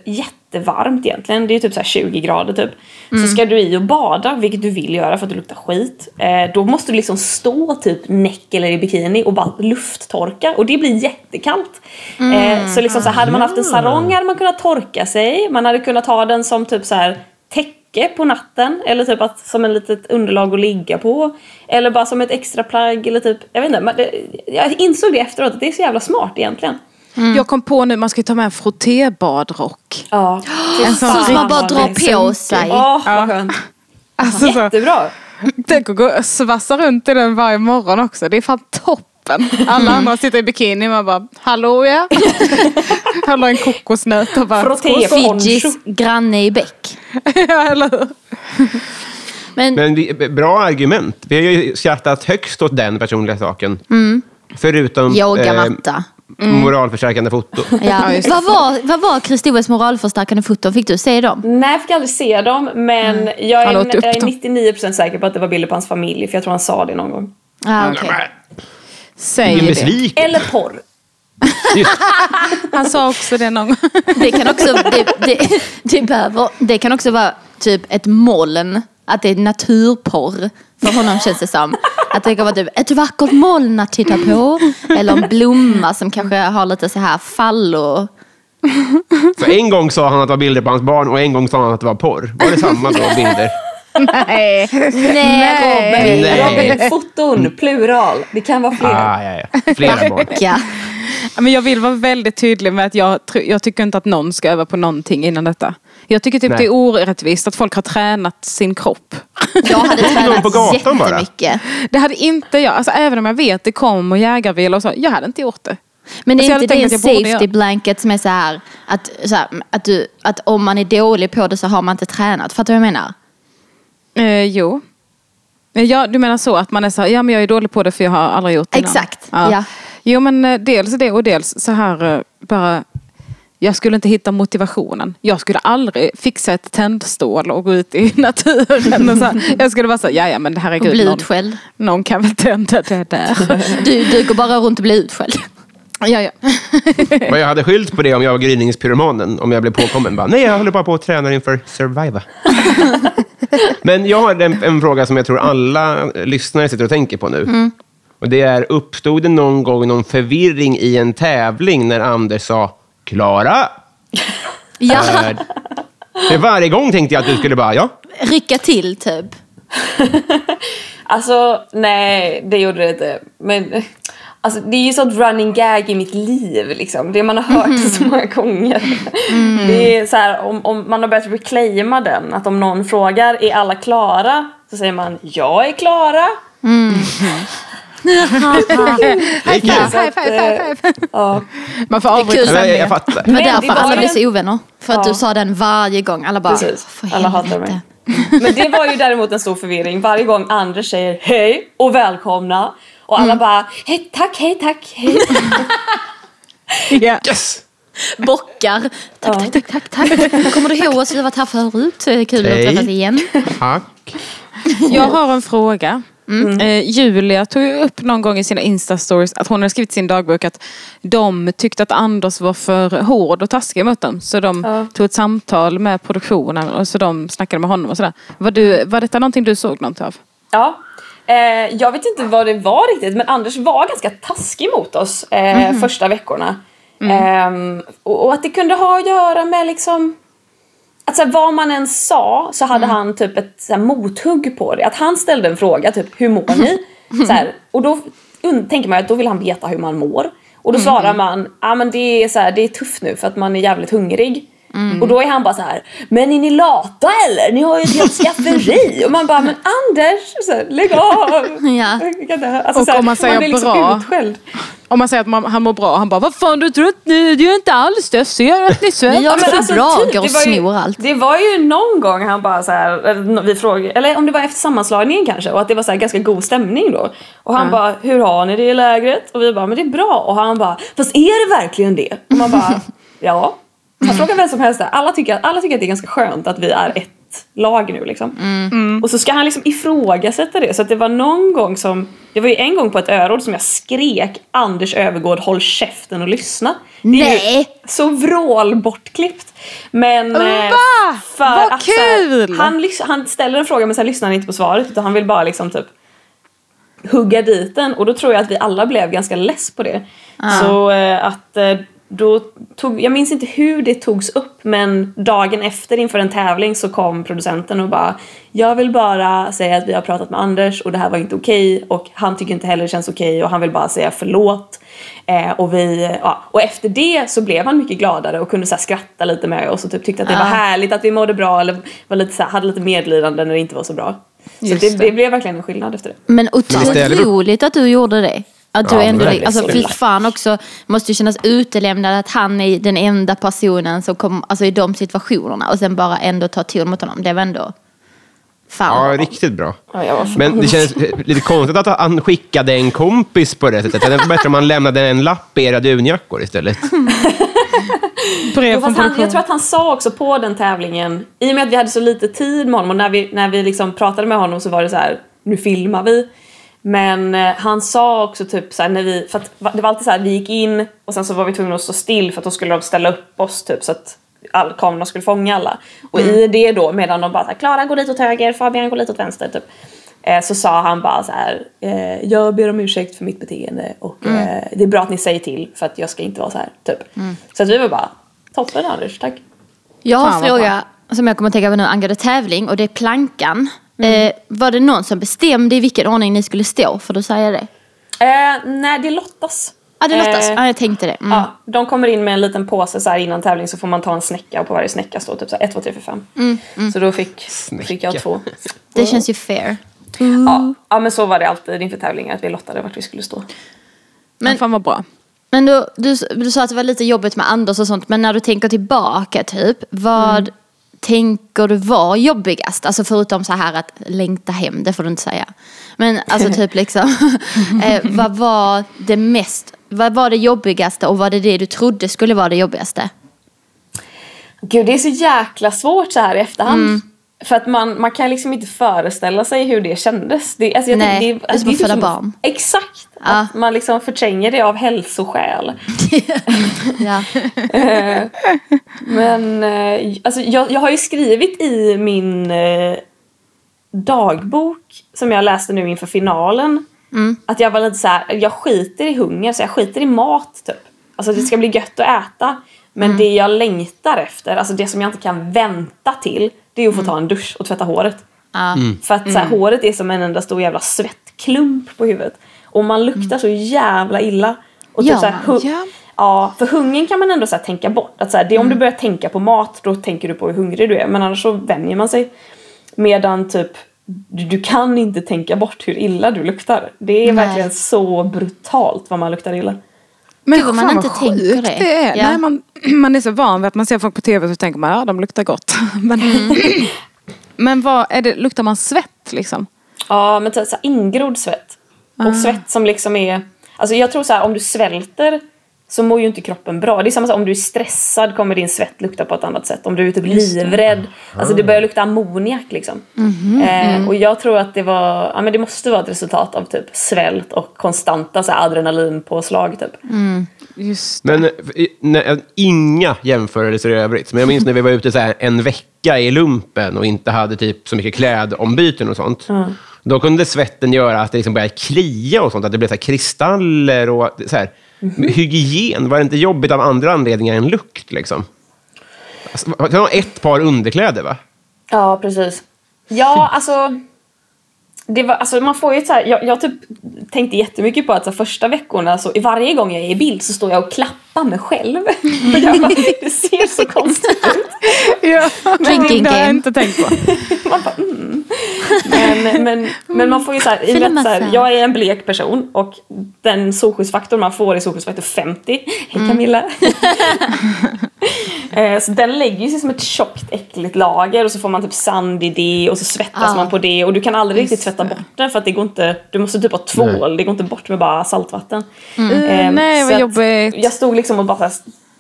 jättevarmt egentligen, det är typ så här 20 grader typ. Mm. Så ska du i och bada, vilket du vill göra för att du luktar skit. Eh, då måste du liksom stå typ näck eller i bikini och bara lufttorka och det blir jättekallt. Mm. Eh, så liksom så hade man haft en sarong hade man kunnat torka sig, man hade kunnat ha den som typ så här täcke på natten eller typ att, som en litet underlag att ligga på. Eller bara som ett extra plagg eller typ, jag vet inte. Jag insåg det efteråt att det är så jävla smart egentligen. Jag kom på nu, man ska ju ta med en frottébadrock. Ja. [GASPS] En sån Så som man bara drar på sig. Åh, vad skönt. [LAUGHS] Alltså, så, Jättebra. tänk att gå och svassa runt i den varje morgon också. Det är fan toppen. Alla andra sitter i bikini man bara, hallå ja. [LAUGHS] Håller en kokosnöt och bara, Frotté. Fidjis granne i bäck. [LAUGHS] ja, eller hur? Men, Men vi, bra argument. Vi har ju skrattat högst åt den personliga saken. Förutom Yogamatta. Moralförstärkande foto. [LAUGHS] ja. Ja, vad var, vad var moralförstärkande foton? Fick du se dem? Nej, jag fick aldrig se dem. Men jag, Han åt är, jag är dem. 99% säker på att det var bilder på hans familj. För jag tror han sa det någon gång. Ah, okay. Säg det. besviken. Eller porr. [LAUGHS] Han sa också det någon gång. Det kan också, [LAUGHS] det, det, det, behöver, det kan också vara typ ett moln. Att det är naturporr. För honom känns det som. Att det kan vara typ ett vackert moln att titta på. Eller en blomma som kanske har lite så här fallo. Så en gång sa han att det var bilder på hans barn och en gång sa han att det var porr. Var det samma då, bilder? Nej. Nej Robin. Nej. Robin, foton, plural. Det kan vara fler. Ah, ja, ja. Flera barn. Ja. Men jag vill vara väldigt tydlig med att jag, jag tycker inte att någon ska öva på någonting innan detta. Jag tycker typ Nej. det är orättvist att folk har tränat sin kropp. Jag hade [LAUGHS] tränat på gatan bara? jättemycket. Det hade inte jag. Alltså, även om jag vet det kommer jägarvila och så. Jag hade inte gjort det. Men är Alltså, jag inte det en safety blanket som är så här att, så här, att, du, att om man är dålig på det så har man inte tränat? Fattar du vad jag menar? Eh, jo. Eh, Ja, du menar så att man är så här, ja men jag är dålig på det för jag har aldrig gjort det innan. Exakt, ja. Jo men eh, dels det och dels så här eh, bara jag skulle inte hitta motivationen. Jag skulle aldrig fixa ett tändstål och gå ut i [LAUGHS] naturen. Och så här. Jag skulle bara säga, ja ja men Och herregud. bli Någon, utskälld. någon kan väl tända det där. [LAUGHS] Du, du går bara runt och blir utskälld. Ja, ja. [LAUGHS] Och jag hade skyllt på det om jag var gryningspyromanen, om jag blev påkommen. Bara, Nej, jag håller bara på att träna inför Survivor. Men jag har en, en fråga som jag tror alla lyssnare sitter och tänker på nu. Och det är, uppstod det någon gång någon förvirring i en tävling när Anders sa Klara? Ja, Är... För varje gång tänkte jag att du skulle bara, ja. rycka till typ. [LAUGHS] Alltså, nej, det gjorde det inte. Men alltså, det är ju sånt running gag i mitt liv. Liksom. Det man har hört så många gånger. Det är så här, om, om man har börjat reclaima den. Att om någon frågar, är alla klara? Så säger man, jag är klara. [LAUGHS] Det är kul. Så att, eh, ja. Man får avbryta sändningen. jag fattar. Men därför det var alla ju blir en- så ovänner. För att Ja. du sa den varje gång. Alla bara, Precis. för Alla hatar mig. Men det var ju däremot en stor förvirring. Varje gång Anders säger hej och välkomna. Och alla bara, hej tack, hej tack, hej. [LAUGHS] Ja. Yes! Bockar. Tack, tack, tack, tack, tack. Kommer du ihåg oss? Vi har varit här förut. Eh, Kul att Hej. träffas igen. Tack. Jag har en fråga. Eh, Julia tog ju upp någon gång i sina Insta-stories att hon hade skrivit i sin dagbok att de tyckte att Anders var för hård och taskig mot dem. Så de Ja. tog ett samtal med produktionen och så de snackade med honom och sådär. Var, du, var detta någonting du såg något av? Ja. Eh, jag vet inte vad det var riktigt men Anders var ganska taskig mot oss eh, första veckorna. Ehm, och, och att det kunde ha att göra med liksom att så här, vad man än sa så hade han typ ett så här, mothugg på det. Att han ställde en fråga, typ hur mår ni? Så här, och då tänker man att då vill han veta hur man mår. Och då svarar man, ja ah, men det är, så här, det är tufft nu för att man är jävligt hungrig. Och då är han bara så här, men är ni lata eller? Ni har ju ett helt [LAUGHS] skafferi. Och man bara, men Anders, så här, lägg av. Ja. Alltså, Och så här, om man säger blir liksom bra. utskälld. Om man säger att man, han mår bra, han bara vad fan du tror att ni, det är inte alls det, jag ser att ni svälter. Ja, men för bra, typ, går och det ju- snor allt. Det var ju någon gång han bara så här, vi frågade, eller om det var efter sammanslagningen kanske och att det var så här ganska god stämning då. Och han bara, hur har ni det i lägret? Och vi bara, men det är bra. Och han bara, fast är det verkligen det? Och man bara, [LAUGHS] ja. Han frågar vem som helst. Alla tycker, alla tycker att det är ganska skönt att vi är ett lag nu liksom. Och så ska han liksom ifrågasätta det. Så att det var någon gång som, det var ju en gång på ett öråd som jag skrek Anders Övergård håll käften och lyssna. Nej. så vrål bortklippt. Men eh, Va? för Vad att, så här, kul! han, han ställer en fråga men sen lyssnar han inte på svaret utan han vill bara liksom typ hugga dit den och då tror jag att vi alla blev ganska less på det. Så eh, att eh, då tog, jag minns inte hur det togs upp men dagen efter inför en tävling så kom producenten och bara Jag vill bara säga att vi har pratat med Anders och det här var inte okej och han tycker inte heller det känns okej och han vill bara säga förlåt. Eh, och, vi, ja, och efter det så blev han mycket gladare och kunde så här, skratta lite med oss och typ tyckte att det var härligt att vi mådde bra eller var lite, så här, hade lite medlidande när det inte var så bra. Så Just det, det. det blev verkligen en skillnad efter det. Men otroligt att du gjorde det. Att du Ja, ändå, alltså fy fan också, måste ju kännas utelämnad att han är den enda personen som kom, alltså i de situationerna och sen bara ändå ta ton mot honom. Det var ändå, fan. Ja, riktigt bra. Ja, var Men det känns lite konstigt att han skickade en kompis på det sättet. Det är bättre om han lämnade en lapp i era dunjackor istället. [LAUGHS] Brev från han, jag tror att han sa också på den tävlingen, i och med att vi hade så lite tid med honom och när vi, när vi liksom pratade med honom så var det så här, nu filmar vi. Men eh, han sa också typ så här, när vi, för att det var alltid så här, vi gick in och sen så var vi tvungna att stå still för att då skulle de ställa upp oss typ så att all, kamerorna skulle fånga alla. Och i det då, medan de bara så här, Klara går dit åt höger, Fabian går dit åt vänster typ. Eh, så sa han bara så här, eh, jag ber om ursäkt för mitt beteende och eh, det är bra att ni säger till för att jag ska inte vara så här typ. Så att vi var bara, toppen Anders, tack. Jag har en fråga som jag kommer att tänka på nu angående tävling och det är plankan. Eh, var det någon som bestämde i vilken ordning ni skulle stå? För då säger det. Eh, nej, det lottas. Ja, det lottas. Eh, Ja, jag tänkte det. Mm. Ja, de kommer in med en liten påse så här innan tävling så får man ta en snäcka och på varje snäcka står typ så här 1, 2, 3, 4, 5. Så då fick, fick jag två. Det känns ju fair. Ja, ja, men så var det alltid inför tävlingar att vi lottade vart vi skulle stå. Men fan vad bra. Men du, du, du sa att det var lite jobbigt med Anders och sånt, men när du tänker tillbaka typ, vad tänker du var jobbigast? Alltså förutom så här att längta hem, det får du inte säga. Men alltså typ liksom, [LAUGHS] eh, vad var det mest, vad var det jobbigaste och var det det du trodde skulle vara det jobbigaste? Gud, det är så jäkla svårt så här i efterhand. För att man, man kan liksom inte föreställa sig hur det kändes. Det, alltså jag Nej, tänker, det är som att föda barn. Exakt. Ja. Att man liksom förtränger det av hälsoskäl. [LAUGHS] Ja. Men eh, alltså, jag, jag har ju skrivit i min eh, dagbok som jag läste nu inför finalen. Att jag var lite så här, jag skiter i hunger så jag skiter i mat typ. Alltså det ska bli gött att äta. Men det jag längtar efter, alltså det som jag inte kan vänta till. Det är att få ta en dusch och tvätta håret. Ja. För att så här, håret är som en enda stor jävla svettklump på huvudet. Och man luktar så jävla illa. Och Gör så här, Ja. Ja, för hungern kan man ändå så här, tänka bort. Att, så här, det, om du börjar tänka på mat, då tänker du på hur hungrig du är. Men annars så vänjer man sig. Medan typ, du, du kan inte tänka bort hur illa du luktar. Det är Nej. verkligen så brutalt vad man luktar illa. Men Gud, man inte vad tänker sjukt det. det är. Ja. Nej, man, [CLEARS THROAT] man är så van vid att man ser folk på tv och så tänker man ja de luktar gott. [LAUGHS] Men, [CLEARS THROAT] men vad är det, luktar man svett liksom? Ja, men typ så här, ingrodd svett. Och svett som liksom är... Alltså jag tror så här, om du svälter så mår ju inte kroppen bra. Det är samma sak om du är stressad kommer din svett lukta på ett annat sätt. Om du är typ livrädd. Alltså det börjar lukta ammoniak liksom. Eh, och jag tror att det var, ja men det måste vara ett resultat av typ svält och konstanta så här, adrenalinpåslag typ. Just Men eh, i- nej, inga jämförelser i övrigt. Men jag minns när vi var ute så här en vecka i lumpen och inte hade typ så mycket klädombyten och sånt. Då kunde svetten göra att det liksom började klia och sånt, att det blev så här kristaller och så här. Hygien, var det inte jobbigt av andra anledningar än lukt? Liksom? Alltså, det var ett par underkläder, va? Ja, precis. Ja, alltså... Det var, alltså man får ju så här, jag, jag typ tänkte jättemycket på att så första veckorna, så, i varje gång jag är i bild så står jag och klappar mig själv. För [LAUGHS] jag bara, det ser så konstigt ut. Ja, Drinking det har jag inte tänkt på. [LAUGHS] Man bara, mm. men, men, men man får ju så här, i att så här, jag är en blek person och den solskyddsfaktor man får är solskyddsfaktor 50. Hej Camilla! [LAUGHS] Eh, så den lägger sig som ett tjockt äckligt lager och så får man typ sand i det och så svettas Ja. man på det och du kan aldrig riktigt tvätta bort den för att det går inte, du måste typ ha tvål, det går inte bort med bara saltvatten. Eh, nej, så vad att jobbigt. Jag stod liksom och bara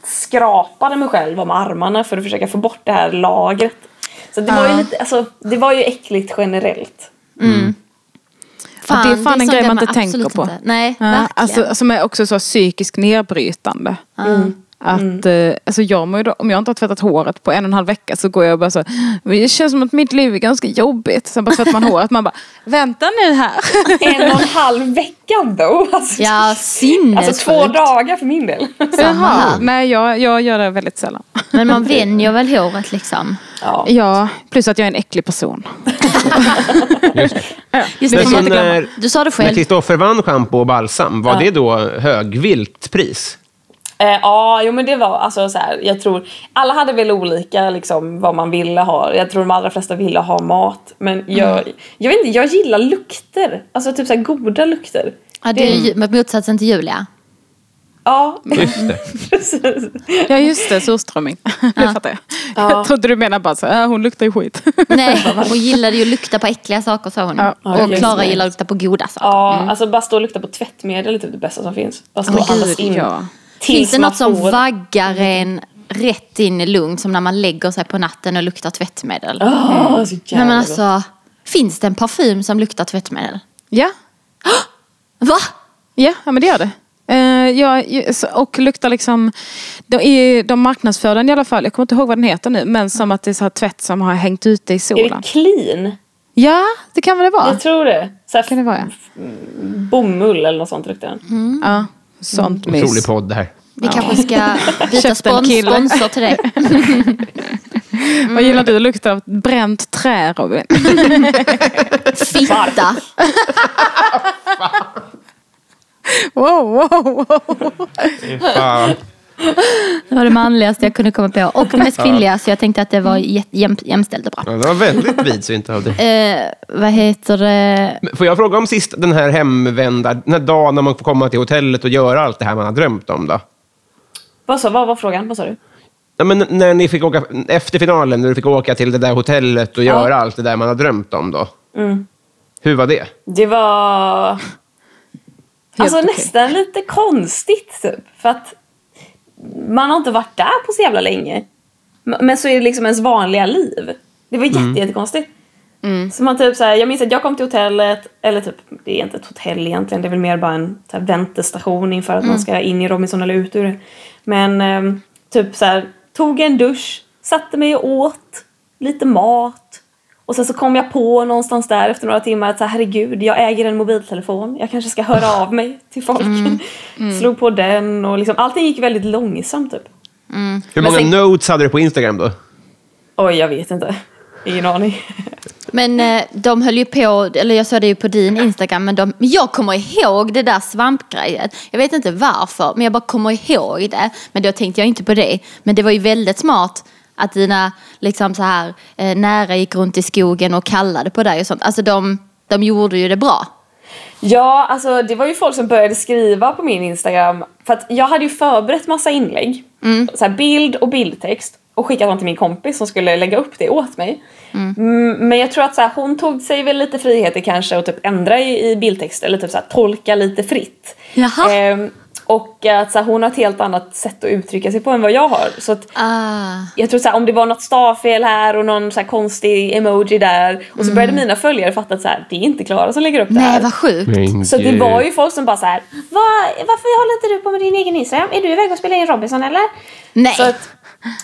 skrapade mig själv om armarna för att försöka få bort det här lagret. Så det var ju lite, alltså det var ju äckligt generellt. Ja, det är fan en sånt grej där man inte tänker på. inte- Nej, Ja, verkligen. alltså, som är också så psykiskt nedbrytande. Att, eh, alltså jag mår ju då, om jag inte har tvättat håret på en och en halv vecka så går jag och bara så, det känns som att mitt liv är ganska jobbigt. Sen bara tvättar man [LAUGHS] håret, man bara, vänta nu här. [LAUGHS] En och en halv vecka då! Alltså, ja, sinnessjukt. alltså två dagar för min del. [LAUGHS] Här. Nej, jag, jag gör det väldigt sällan. Men man vänjer väl håret liksom. Ja. Ja, plus att jag är en äcklig person. Just det. Just Men det, när, Du sa det när själv. Kristoffer vann schampo och balsam, var det då högvilt pris? Eh, ja, jo men det var alltså så här, jag tror alla hade väl olika liksom vad man ville ha. Jag tror de allra flesta ville ha mat. Men jag, jag vet inte, jag gillar lukter. Alltså typ så här goda lukter. Ja, det är ju med motsatsen till Julia. Ja, Just det. [LAUGHS] precis. Ja just det, surströmming. [LAUGHS] Det fattar jag. Ja. Jag trodde du menade bara så, äh, hon luktar ju skit. [LAUGHS] Nej, hon gillade ju att lukta på äckliga saker sa hon. Ja. och Ja, Klara gillar att lukta på goda saker. Ja, alltså bara stå och lukta på tvättmedel är typ det bästa som finns. Bara stå och andas in. ja. Finns det något som vaggar en rätt in i lugn som när man lägger sig på natten och luktar tvättmedel? Åh, så Nej jävla men alltså, finns det en parfym som luktar tvättmedel? Ja, Va? ja, ja men det gör det. Eh, ja, och luktar liksom, de, är- de marknadsför den i alla fall, jag kommer inte ihåg vad den heter nu, men som att det är så här tvätt som har hängt ute i Är solen. det clean? Ja, det kan väl det vara. Jag tror det. Så här, Kan det vara, ja. bomull eller något sånt luktar den. Ja, sånt mys. Otrolig podd det här. Vi kanske ska byta spons sponsor till dig. [LAUGHS] Vad gillar du luktar av bränt trä Robin? [LAUGHS] Fitta. wow, wow, wow. Det var det manligaste jag kunde komma på. Och det mest kvinliga, så jag tänkte att det var jä- jäm, jämställt och bra. Ja, det var väldigt vidsynt av dig. Eh, vad heter det? Men Får jag fråga om sist, den här hemvända, den här dagen när man får komma till hotellet och göra allt det här man har drömt om då? Vad, sa, vad var frågan? Vad sa du? Ja, men när ni fick åka, efter finalen, när du fick åka till det där hotellet och göra allt det där man har drömt om då. Hur var det? Det var... alltså okej. nästan lite konstigt typ. För att man har inte varit där på så jävla länge. Men så är det liksom ens vanliga liv. Det var jätte, jättekonstigt. Så man typ så här, jag minns att jag kom till hotellet, eller typ, det är inte ett hotell egentligen, det är väl mer bara en så här, väntestation inför att man ska in i Robinson eller ut ur det. Men ehm, typ så här, tog en dusch, satte mig och åt lite mat. Och sen så kom jag på någonstans där efter några timmar att så här, herregud, jag äger en mobiltelefon. Jag kanske ska höra av mig till folk. [LAUGHS] Slog på den och liksom, allting gick väldigt långsamt typ. Hur många sen- notes hade du på Instagram då? Oj, jag vet inte. Ingen aning. Men eh, de höll ju på, eller jag såg det ju på din Instagram, men de, men jag kommer ihåg det där svampgrejet. Jag vet inte varför, men jag bara kommer ihåg det. Men då tänkte jag inte på det. Men det var ju väldigt smart att dina liksom så här, eh, nära gick runt i skogen och kallade på dig och sånt. Alltså de, de gjorde ju det bra. Ja, alltså det var ju folk som började skriva på min Instagram. För att jag hade ju förberett massa inlägg. Så här bild och bildtext. Och skickat dem till min kompis som skulle lägga upp det åt mig. Mm, men jag tror att så här, hon tog sig väl lite friheter kanske och typ ändra i, i bildtext. Eller typ så här, tolka lite fritt. Jaha. Ehm, och att så här, hon har ett helt annat sätt att uttrycka sig på än vad jag har. Så att, Ah. jag tror så här, om det var något stavfel här och någon så här konstig emoji där. Och så började mina följare fatta att så här, det är inte Klara som lägger upp det här. Nej, vad sjukt. Men Så det var ju folk som bara så här, Vad, varför håller inte du på med din egen Instagram? Är du iväg och spelar in Robinson eller? Nej. Så att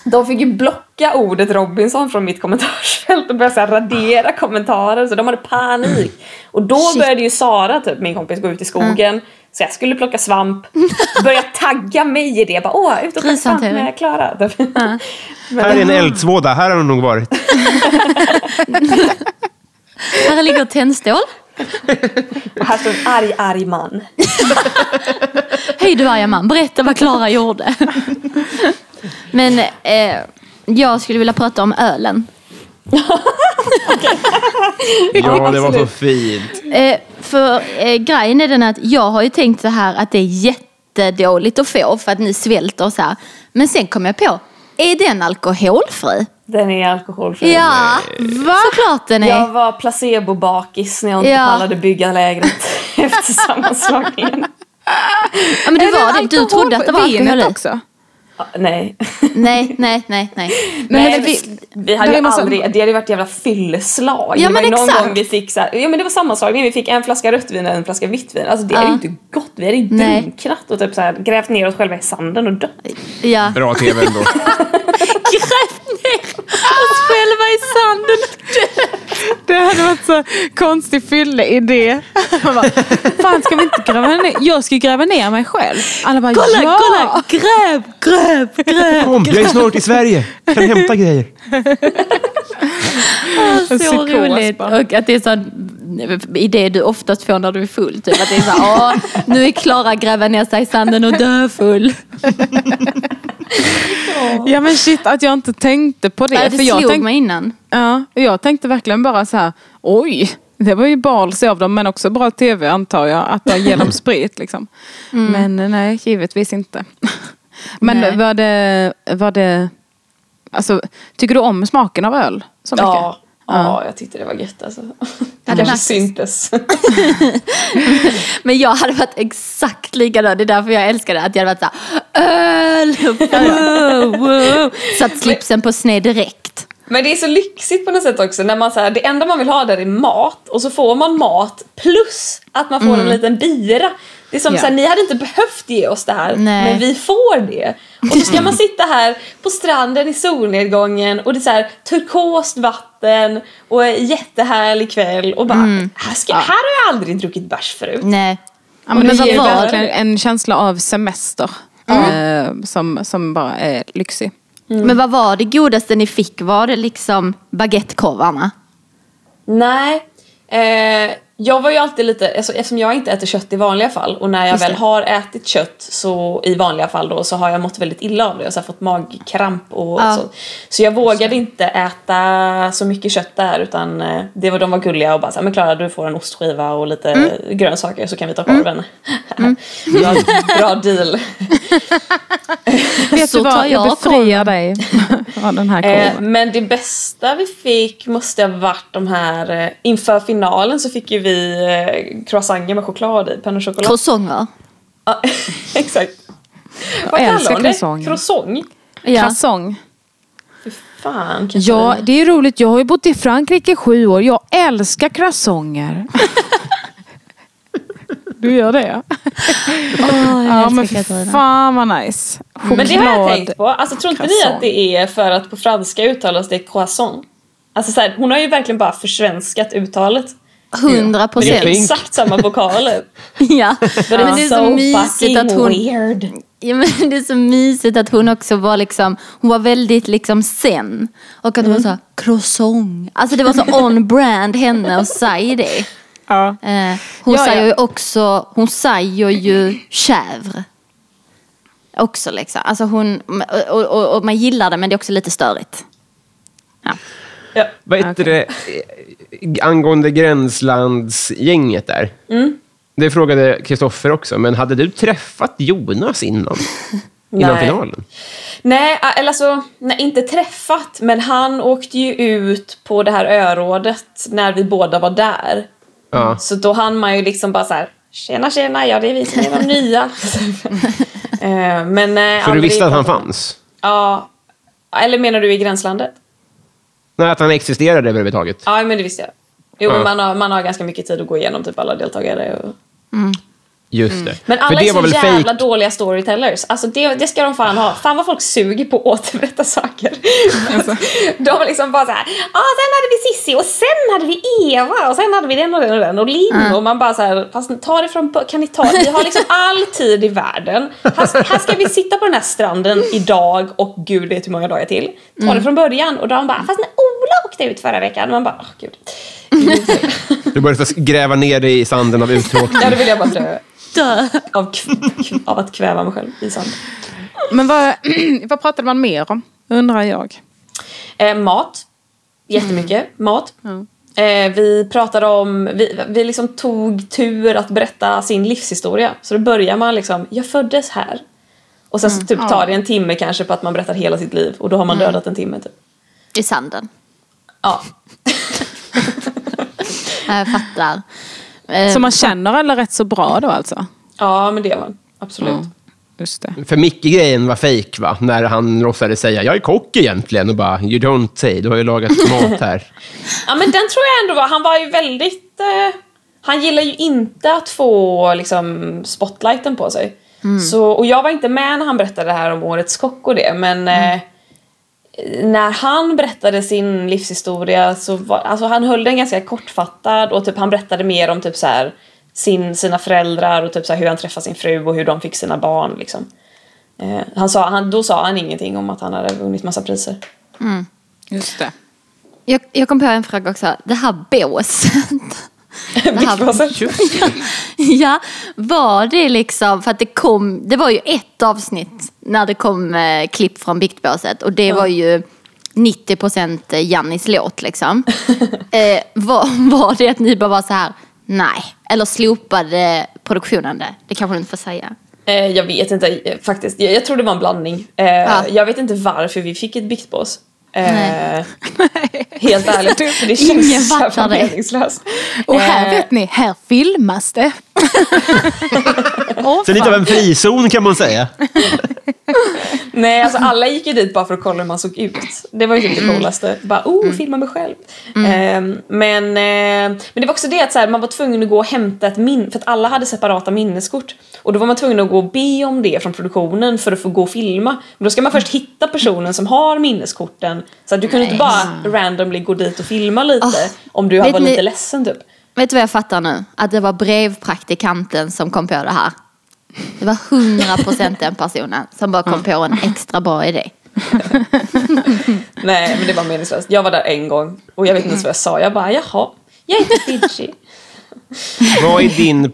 de fick ju blocka ordet Robinson från mitt kommentarsfält och börja så här radera kommentarer så de hade panik. Och då Shit. började ju Sara, typ min kompis, gå ut i skogen så jag skulle plocka svamp, börja tagga mig i det. Bara, Åh, ut och plocka svamp med Klara. [LAUGHS] Här är en eldsvåda, här har hon nog varit. [LAUGHS] Här ligger tändstål. Och här står en arg, arg man. [LAUGHS] Hej du arga man, berätta vad Klara gjorde. Men eh, jag skulle vilja prata om ölen. Ja, det var så fint. Eh, för eh, grejen är den att jag har ju tänkt så här att det är jättedåligt att få för att ni svälter och så här. Men sen kom jag på, är den alkoholfri? Den är alkoholfri. Ja, såklart den är. Jag var placebo-bakis när jag inte Ja. pallade bygga lägret [LAUGHS] efter sammanslagningen. Ja, men det var det. Du trodde att det var alkohol också? Nej. Nej, nej, nej, nej. [LAUGHS] Nej, men vi, vi- hade det ju är massa- aldrig, det hade ju varit jävla fylleslag. Ja, det var men någon exakt. gång vi fick så här, ja men det var sammanslagning, vi fick en flaska rött vin och en flaska vitt vin. Alltså det är Ja. ju inte gott, vi hade ju drunknat och typ så här, grävt ner oss själva i sanden och dött. Ja. Bra tv ändå. [LAUGHS] Ner oss själva i sanden. Det hade varit så konstig fylleidé. Man bara, Fan ska vi inte gräva ner? Jag ska gräva ner mig själv. Alla bara Kolla, ja. kolla! Gräv, gräv, gräv. Kom, jag är snart i Sverige. Kan hämta grejer. Så Psykos roligt. bara. Och att det är sån idé du oftast får när du är full. Typ. Att det är så här, "Åh, nu är Klara gräva ner sig i sanden och dö full. Ja men shit att jag inte tänkte på det. Det, för det jag slog tänkte, mig innan. ja, jag tänkte verkligen bara så här, oj. Det var ju balsy av dem men också bra tv antar jag. Att de ger dem sprit liksom. Men eh, nej, givetvis inte. [LAUGHS] Men Nej. var det, var det, alltså tycker du om smaken av öl? Så mycket? Ja, ja, jag tyckte det var gött alltså. Det kanske syntes. [LAUGHS] Men jag hade varit exakt likadan. Det är därför jag älskar det. Att jag hade varit såhär, öl, wow, wow. Satt slipsen på sned direkt. Men det är så lyxigt på något sätt också när man så här, det enda man vill ha där är mat och så får man mat plus att man får en liten bira. Det är som Ja. så här, ni hade inte behövt ge oss det här Nej. men vi får det. Och så ska man sitta här på stranden i solnedgången och det är så här turkost vatten och jättehärlig kväll och bara här, ska, här har jag aldrig druckit bärs förut. Nej. Ja, men det ger var verkligen en känsla av semester. Eh, som, som bara är lyxig. Men vad var det godaste ni fick? Var det liksom baguettekorvarna? Nej. Eh, jag var ju alltid lite, alltså, eftersom jag inte äter kött i vanliga fall och när jag väl har ätit kött så i vanliga fall då så har jag mått väldigt illa av det och så fått magkramp och Ja. så. Så jag vågade inte äta så mycket kött där utan eh, det var, de var gulliga och bara så här, men Klara du får en ostskiva och lite Mm. grönsaker så kan vi ta korven. bra, [LAUGHS] bra deal. Vet Så du vad, jag jag befriar dig av den här Eh, korven. men det bästa vi fick måste ha varit de här, eh, inför finalen så fick ju vi eh, croissanter med choklad i, penna choklad. Croissanter? Ja, [LAUGHS] exakt. Vad älskar kallar hon det? Croissant? Ja. Croissant. fan. Ja, det är roligt. Jag har ju bott i Frankrike i sju år. Jag älskar croissanter. [LAUGHS] Du gör det? Jag [LAUGHS] Ja, men fan vad nice. Choklad. Men det har jag tänkt på. Alltså, tror inte ni croissant. att det är för att på franska uttalas det croissant? Alltså, så här, hon har ju verkligen bara försvenskat uttalet. Hundra Men det är procent. exakt samma vokaler. Ja. Men det är så mysigt att hon... weird. Ja, men [LAUGHS] det är så mysigt att hon också var liksom, hon var väldigt liksom zen. Och att hon var så här, croissant. Alltså det var så on brand henne att säga det. Ja. Eh, hon Ja, säger ja. ju också, hon säger ju chèvre. Också liksom. Alltså hon, och, och, och man gillar det men det är också lite störigt. Ja. Ja. Vad heter det eh, angående gränslandsgänget där? Mm. Det frågade Kristoffer också, men hade du träffat Jonas innan? [LAUGHS] Innan Nej. finalen? Nej, eller alltså, nej, inte träffat, men han åkte ju ut på det här örådet när vi båda var där. Ja. Så då hann man ju liksom bara så här, tjena tjena, ja det är vi som är de [LAUGHS] nya. Eh, men, eh, För du visste att han fanns? Ja. Eller menar du i gränslandet? Nej, att han existerade överhuvudtaget? Ja, men det visste jag. Jo, Ja. man har, man har ganska mycket tid att gå igenom typ alla deltagare. Och... Just det. Men För alla det är var så väl jävla fake? dåliga storytellers. Alltså det, det ska de fan ha. Fan vad folk suger på att återberätta saker. Alltså. [LAUGHS] de är liksom bara så här. Ja, ah, sen hade vi Sissi och sen hade vi Eva och sen hade vi den och den och den och Linn och man bara så här. Fast ta det från kan ni ta det? Vi har liksom all tid i världen. Här, här ska vi sitta på den här stranden idag och gud vet hur många dagar till. Ta det från början och de bara. Fast Ola åkte ut förra veckan. Man bara, åh gud. Du började gräva ner dig i sanden av uttråkning. Ja, då vill jag bara dö. Av, av att kväva mig själv i sand. Men vad, [CLEARS THROAT] vad pratade man mer om? Undrar jag. Eh, mat. Jättemycket mat. Eh, vi pratade om, vi, vi liksom tog tur att berätta sin livshistoria. Så då börjar man liksom, jag föddes här. Och sen så typ tar det en timme kanske på att man berättar hela sitt liv. Och då har man dödat en timme typ. I sanden. Ja. [LAUGHS] Jag fattar. Eh, Så man känner alla rätt så bra då alltså? ja, men det gör man. Absolut. Just det. För Micke-grejen var fake va? När han låtsades säga jag är kock egentligen och bara you don't say, du har ju lagat [LAUGHS] mat här. Ja men den tror jag ändå var, han var ju väldigt... Eh, han gillar ju inte att få liksom spotlighten på sig. Så, och jag var inte med när han berättade det här om årets kock och det men eh, när han berättade sin livshistoria så var, alltså han höll den ganska kortfattad och typ han berättade mer om typ så här sin, sina föräldrar och typ så här hur han träffade sin fru och hur de fick sina barn liksom. Eh, han sa, han, då sa han ingenting om att han hade vunnit massa priser. Just det. jag, jag kom på en fråga också. Det här båset. Biktbåset. [LAUGHS] ja, var det liksom, för att det kom, det var ju ett avsnitt när det kom eh, klipp från biktbåset och det var ju 90% Jannis låt liksom. [LAUGHS] eh, var, var det att ni bara var så här, nej, eller slopade produktionen det? Det kanske du inte får säga. Eh, jag vet inte eh, faktiskt. Jag, jag tror det var en blandning. Eh, Ja. Jag vet inte varför vi fick ett biktbås. Eh, [LAUGHS] helt ärligt. För det Ingen känns så jävla det. meningslöst. Och här Eh, vet ni, här filmas det. Åh, Så lite av en frizon kan man säga. Nej, alltså alla gick ju dit bara för att kolla hur man såg ut. Det var ju typ det coolaste. Bara, oh, filma mig själv. Eh, men, eh, men det var också det att så här, man var tvungen att gå och hämta ett minne, för att alla hade separata minneskort. Och då var man tvungen att gå och be om det från produktionen för att få gå och filma. Men då ska man först hitta personen som har minneskorten. Så att du kunde inte bara randomly gå dit och filma lite Oh, om du var ni- lite ledsen typ. Vet du vad jag fattar nu? Att det var brevpraktikanten som kom på det här. Det var 100% den personen som bara kom på en extra bra idé. [LAUGHS] Nej, men det var meningslöst. Jag var där en gång och jag vet inte ens vad jag sa. Jag bara, jaha, jag heter Fidji. [LAUGHS] Vad är din,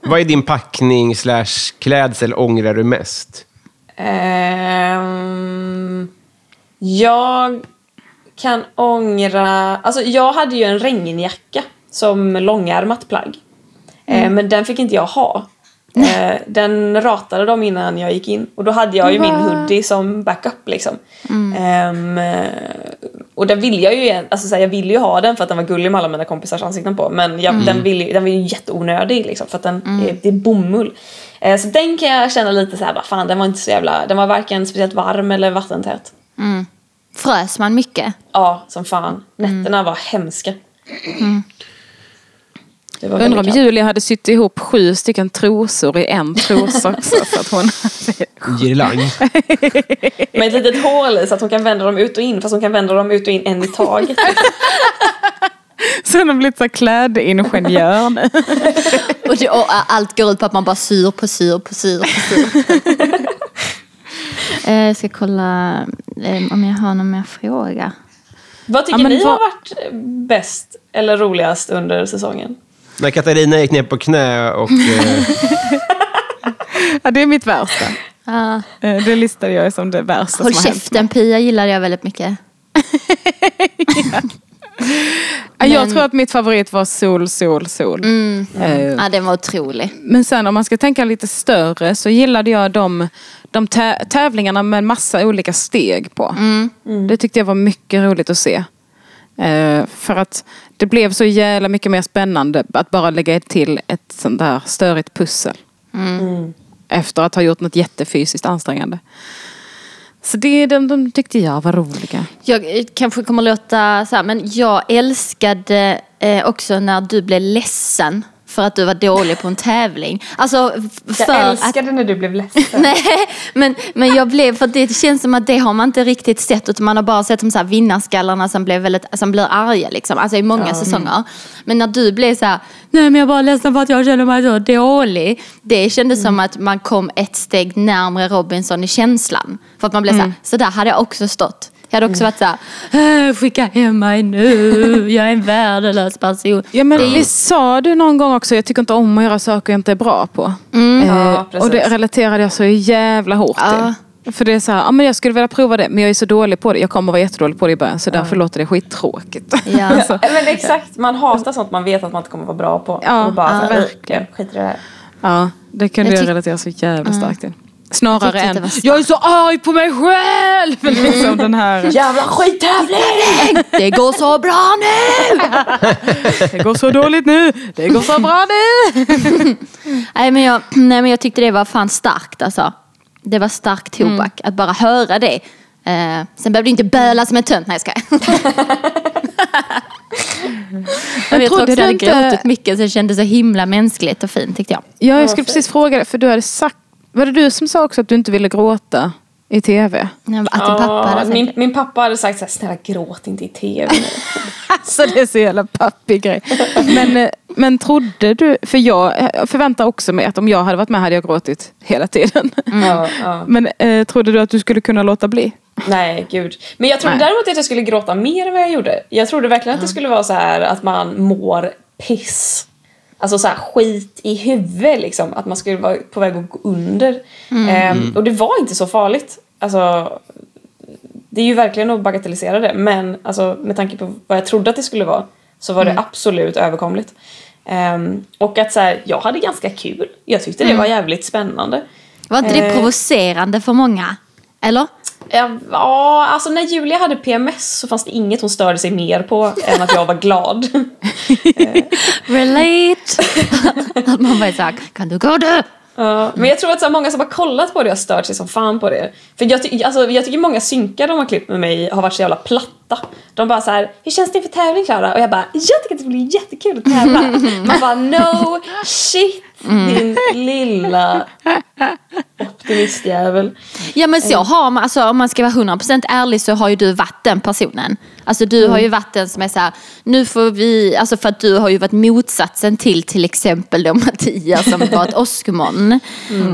vad är din packning slash klädsel ångrar du mest? Ehm, jag kan ångra... Alltså jag hade ju en regnjacka som långärmat plagg. Eh, men den fick inte jag ha. Eh, [LAUGHS] den ratade de innan jag gick in. Och då hade jag ju min hoodie som backup liksom. Ehm, eh, och den vill jag ju, alltså så här, jag vill ju ha den för att den var gullig med alla mina kompisars ansikten på. Men jag, den, vill, den var ju jätteonödig liksom för att den är, det är bomull. Eh, så den kan jag känna lite så här, bara, fan den var inte så jävla, den var varken speciellt varm eller vattentät. Frös man mycket? Ja, som fan. Nätterna var hemska. Det var Jag undrar om. Julia hade sytt ihop sju stycken trosor i en trosa också. Så att hon Girlang. [LAUGHS] Med ett litet hål i så att hon kan vända dem ut och in. Fast hon kan vända dem ut och in en i taget. [LAUGHS] så hon har blivit så klädingenjör nu. [LAUGHS] Och, det, och allt går ut på att man bara syr på syr på syr på syr. Eh, Jag ska kolla eh, om jag har någon mer fråga. Vad tycker Ja, ni vad- har varit bäst eller roligast under säsongen? När Katarina gick ner på knä och... Eh, [LAUGHS] Ja, det är mitt värsta. Ja. Eh, Det listade jag som det värsta Håll som har hänt. käften Pia gillade jag väldigt mycket. [LAUGHS] Ja, Jag Men- tror att mitt favorit var sol, sol, sol. Eh, Ja, den var otrolig. Men sen om man ska tänka lite större så gillade jag de, de tä- tävlingarna med massa olika steg på. Det tyckte jag var mycket roligt att se. Eh, för att det blev så jävla mycket mer spännande att bara lägga till ett sånt där störigt pussel. Efter att ha gjort något jättefysiskt ansträngande. Så det de, de tyckte jag var roliga. Jag eh, kanske kommer låta så här, men jag älskade eh, också när du blev ledsen för att du var dålig på en tävling. Alltså för Jag att... älskade när du blev ledsen. [LAUGHS] Nej, men, men jag blev, för det känns som att det har man inte riktigt sett utan man har bara sett de så här vinnarskallarna som, blev väldigt, som blir arga liksom, alltså i många säsonger. Men när du blev så här, nej men jag är bara ledsen för att jag känner mig så dålig. Det kändes som att man kom ett steg närmare Robinson i känslan. För att man blev så här, så där hade jag också stått. Jag hade också varit så här, "Äh, skicka hem mig nu, jag är en värdelös person. Ja men Det visst sa du någon gång också, jag tycker inte om att göra saker jag inte är bra på. Mm. Eh, Ja, precis. och det relaterade jag så jävla hårt Ja. till. För det är så här, ja, men jag skulle vilja prova det men jag är så dålig på det. Jag kommer vara jättedålig på det i början så därför låter det skittråkigt. Ja. [LAUGHS] Alltså, Men exakt, man hatar sånt man vet att man inte kommer vara bra på. Ja, och bara, ja, så här, verkligen. "Jag skiter i det här. ja, det kunde Jag jag, relatera så jävla starkt till. Jag Snarare än, jag är så arg på mig själv! [LAUGHS] liksom den här, Jävla skittävling! Det går så bra nu! det går så dåligt nu, det går så bra nu! [LAUGHS] Nej men, jag, nej men jag tyckte det var fan starkt alltså. Det var stark tobak att bara höra det. Eh, sen behövde du inte böla som en tönt. Nej jag [LAUGHS] jag tror trodde också jag du hade inte- gråtit mycket så det kändes så himla mänskligt och fint tyckte jag. Ja, jag skulle precis fråga det, för du hade sagt, var det du som sa också att du inte ville gråta i tv? Att din pappa hade sagt min, min pappa hade sagt så här, snälla gråt inte i tv. [LAUGHS] Alltså det är så jävla pappig grej. Men, eh, men trodde du, för jag förväntar också mig att om jag hade varit med hade jag gråtit hela tiden. ja, ja. [LAUGHS] Men eh, trodde du att du skulle kunna låta bli? Nej, gud. Men jag trodde Nej. däremot att jag skulle gråta mer än vad jag gjorde. Jag trodde verkligen att det skulle vara så här att man mår piss. Alltså så här skit i huvudet liksom. Att man skulle vara på väg att gå under. Ehm, och det var inte så farligt. Alltså, det är ju verkligen att bagatellisera det. Men alltså, med tanke på vad jag trodde att det skulle vara så var det absolut överkomligt. Ehm, och att så här, jag hade ganska kul. Jag tyckte det var jävligt spännande. Var inte det Eh. provocerande för många? Eller? Ja, alltså när Julia hade PMS så fanns det inget hon störde sig mer på än att jag var glad. [LAUGHS] Relate! [LAUGHS] att man bara är såhär, kan du gå du? Ja, men jag tror att så många som har kollat på det har stört sig som fan på det. För jag, ty- alltså, jag tycker många synkar de har klippt med mig har varit så jävla platta. De bara så här, hur känns det inför tävling Klara? Och jag bara, jag tycker att det blir jättekul att tävla. Man bara, no shit din lilla optimistjävel. Ja men så har man, alltså, om man ska vara 100% ärlig så har ju du varit den personen. Alltså du har ju varit den som är såhär, nu får vi, alltså för att du har ju varit motsatsen till till exempel då Mattias som var ett åskmoln.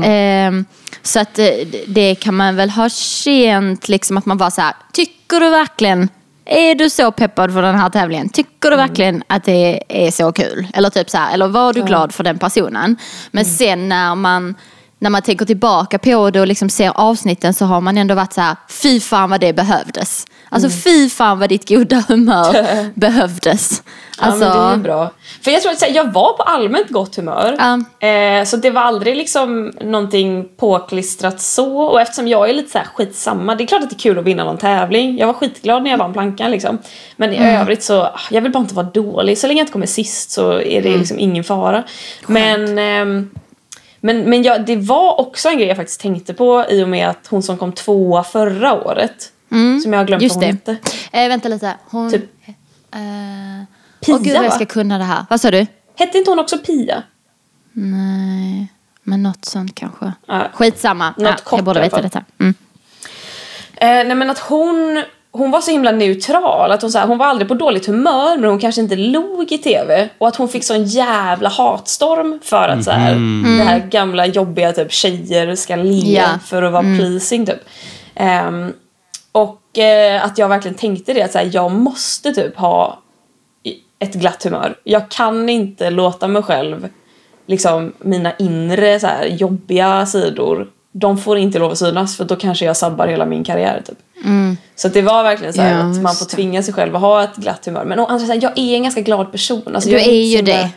Ehm, så att eh, det kan man väl ha känt liksom att man var så här: tycker du verkligen är du så peppad för den här tävlingen? Tycker du verkligen att det är så kul? Eller typ så här, eller var du glad för den personen? Men sen när man när man tänker tillbaka på det och liksom ser avsnitten så har man ändå varit så här, fy fan vad det behövdes. Alltså fy fan vad ditt goda humör [LAUGHS] behövdes. Alltså, ja, men det är bra. För jag tror att här, jag var på allmänt gott humör. Eh, så det var aldrig liksom någonting påklistrat så. Och eftersom jag är lite så här skitsamma. Det är klart att det är kul att vinna någon tävling. Jag var skitglad när jag vann plankan liksom. Men i övrigt så, ah, jag vill bara inte vara dålig. Så länge jag inte kommer sist så är det liksom ingen fara. Men... ehm, men, men jag, det var också en grej jag faktiskt tänkte på i och med att hon som kom tvåa förra året Som jag har glömt Just vad hon hette. Eh, vänta lite. Hon... Typ. Eh, Pia Åh gud jag ska kunna det här. Vad sa du? Hette inte hon också Pia? Nej, men något sånt kanske. Ja. Skitsamma. Något ja, kort jag borde veta detta. Mm. Eh, nej men att hon, hon var så himla neutral. Att hon, så här, hon var aldrig på dåligt humör men hon kanske inte log i tv. Och att hon fick sån jävla hatstorm för att så här, det här gamla jobbiga typ tjejer ska le Ja. för att vara pleasing typ. Ehm, och eh, att jag verkligen tänkte det att så här, jag måste typ ha ett glatt humör. Jag kan inte låta mig själv, liksom mina inre så här, jobbiga sidor, de får inte lov att synas för då kanske jag sabbar hela min karriär. Typ. Så att det var verkligen så här Ja, att man får tvinga sig själv att ha ett glatt humör. Men å andra sidan, jag är en ganska glad person. Alltså, Du är inte ju så det.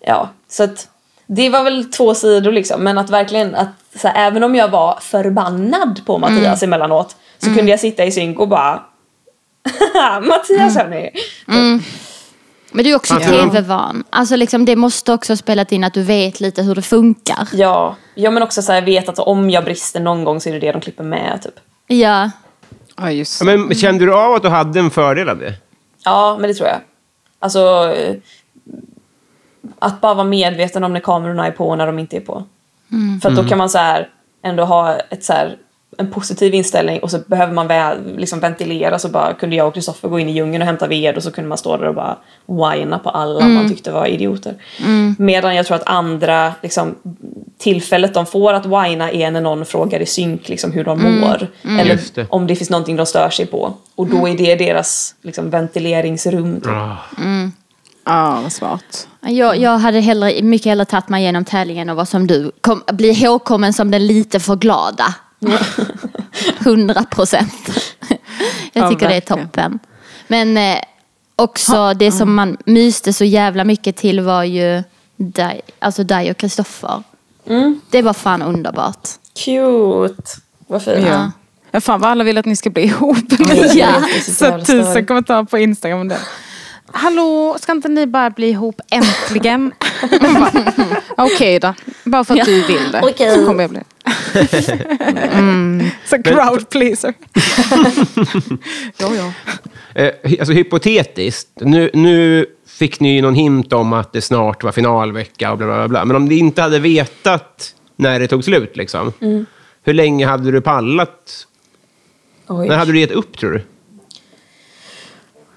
Ja, så att det var väl två sidor liksom. Men att verkligen, att, så här, även om jag var förbannad på Mattias emellanåt så kunde jag sitta i synk och bara [LAUGHS] Mattias hörni. Men du är också Ja. tv-van. Alltså liksom, det måste också ha spelat in att du vet lite hur det funkar. Ja, ja men också så här, jag vet att om jag brister någon gång så är det det de klipper med typ. Ja. Ja, just Ja, men kände du av att du hade en fördel av det? Ja, men det tror jag. Alltså, eh, att bara vara medveten om när kamerorna är på och när de inte är på. För att då kan man så här ändå ha ett så här, en positiv inställning och så behöver man väl, liksom ventilera så bara kunde jag och Kristoffer gå in i djungeln och hämta ved och så kunde man stå där och bara whina på alla man tyckte var idioter. Medan jag tror att andra liksom, tillfället de får att whina är när någon frågar i synk liksom, hur de mår. Eller Just det. om det finns någonting de stör sig på. Och då är det deras liksom, ventileringsrum. Typ. Ah. Ja, vad smart. Jag, jag hade hellre, mycket hellre tagit mig igenom tävlingen och var som du. Kom, bli ihågkommen som den lite för glada. [LAUGHS] 100 procent. Jag Ja, tycker det är toppen. Men eh, också det som man myste så jävla mycket till var ju dig, alltså dig och Kristoffer. Det var fan underbart. Cute! Vad fint. Ja. Ja, fan vad alla vill att ni ska bli ihop. Ja. Så tusen kommentarer på Instagram om det. Hallå, ska inte ni bara bli ihop äntligen? [LAUGHS] Okej då, bara för att du vill det. Okej. Så kommer jag bli [LAUGHS] mm. Så crowd pleaser. [LAUGHS] jo, jo. Eh, alltså hypotetiskt, nu, nu fick ni ju någon hint om att det snart var finalvecka och bla bla bla. Men om ni inte hade vetat när det tog slut, liksom, hur länge hade du pallat? Oj. När hade du gett upp, tror du?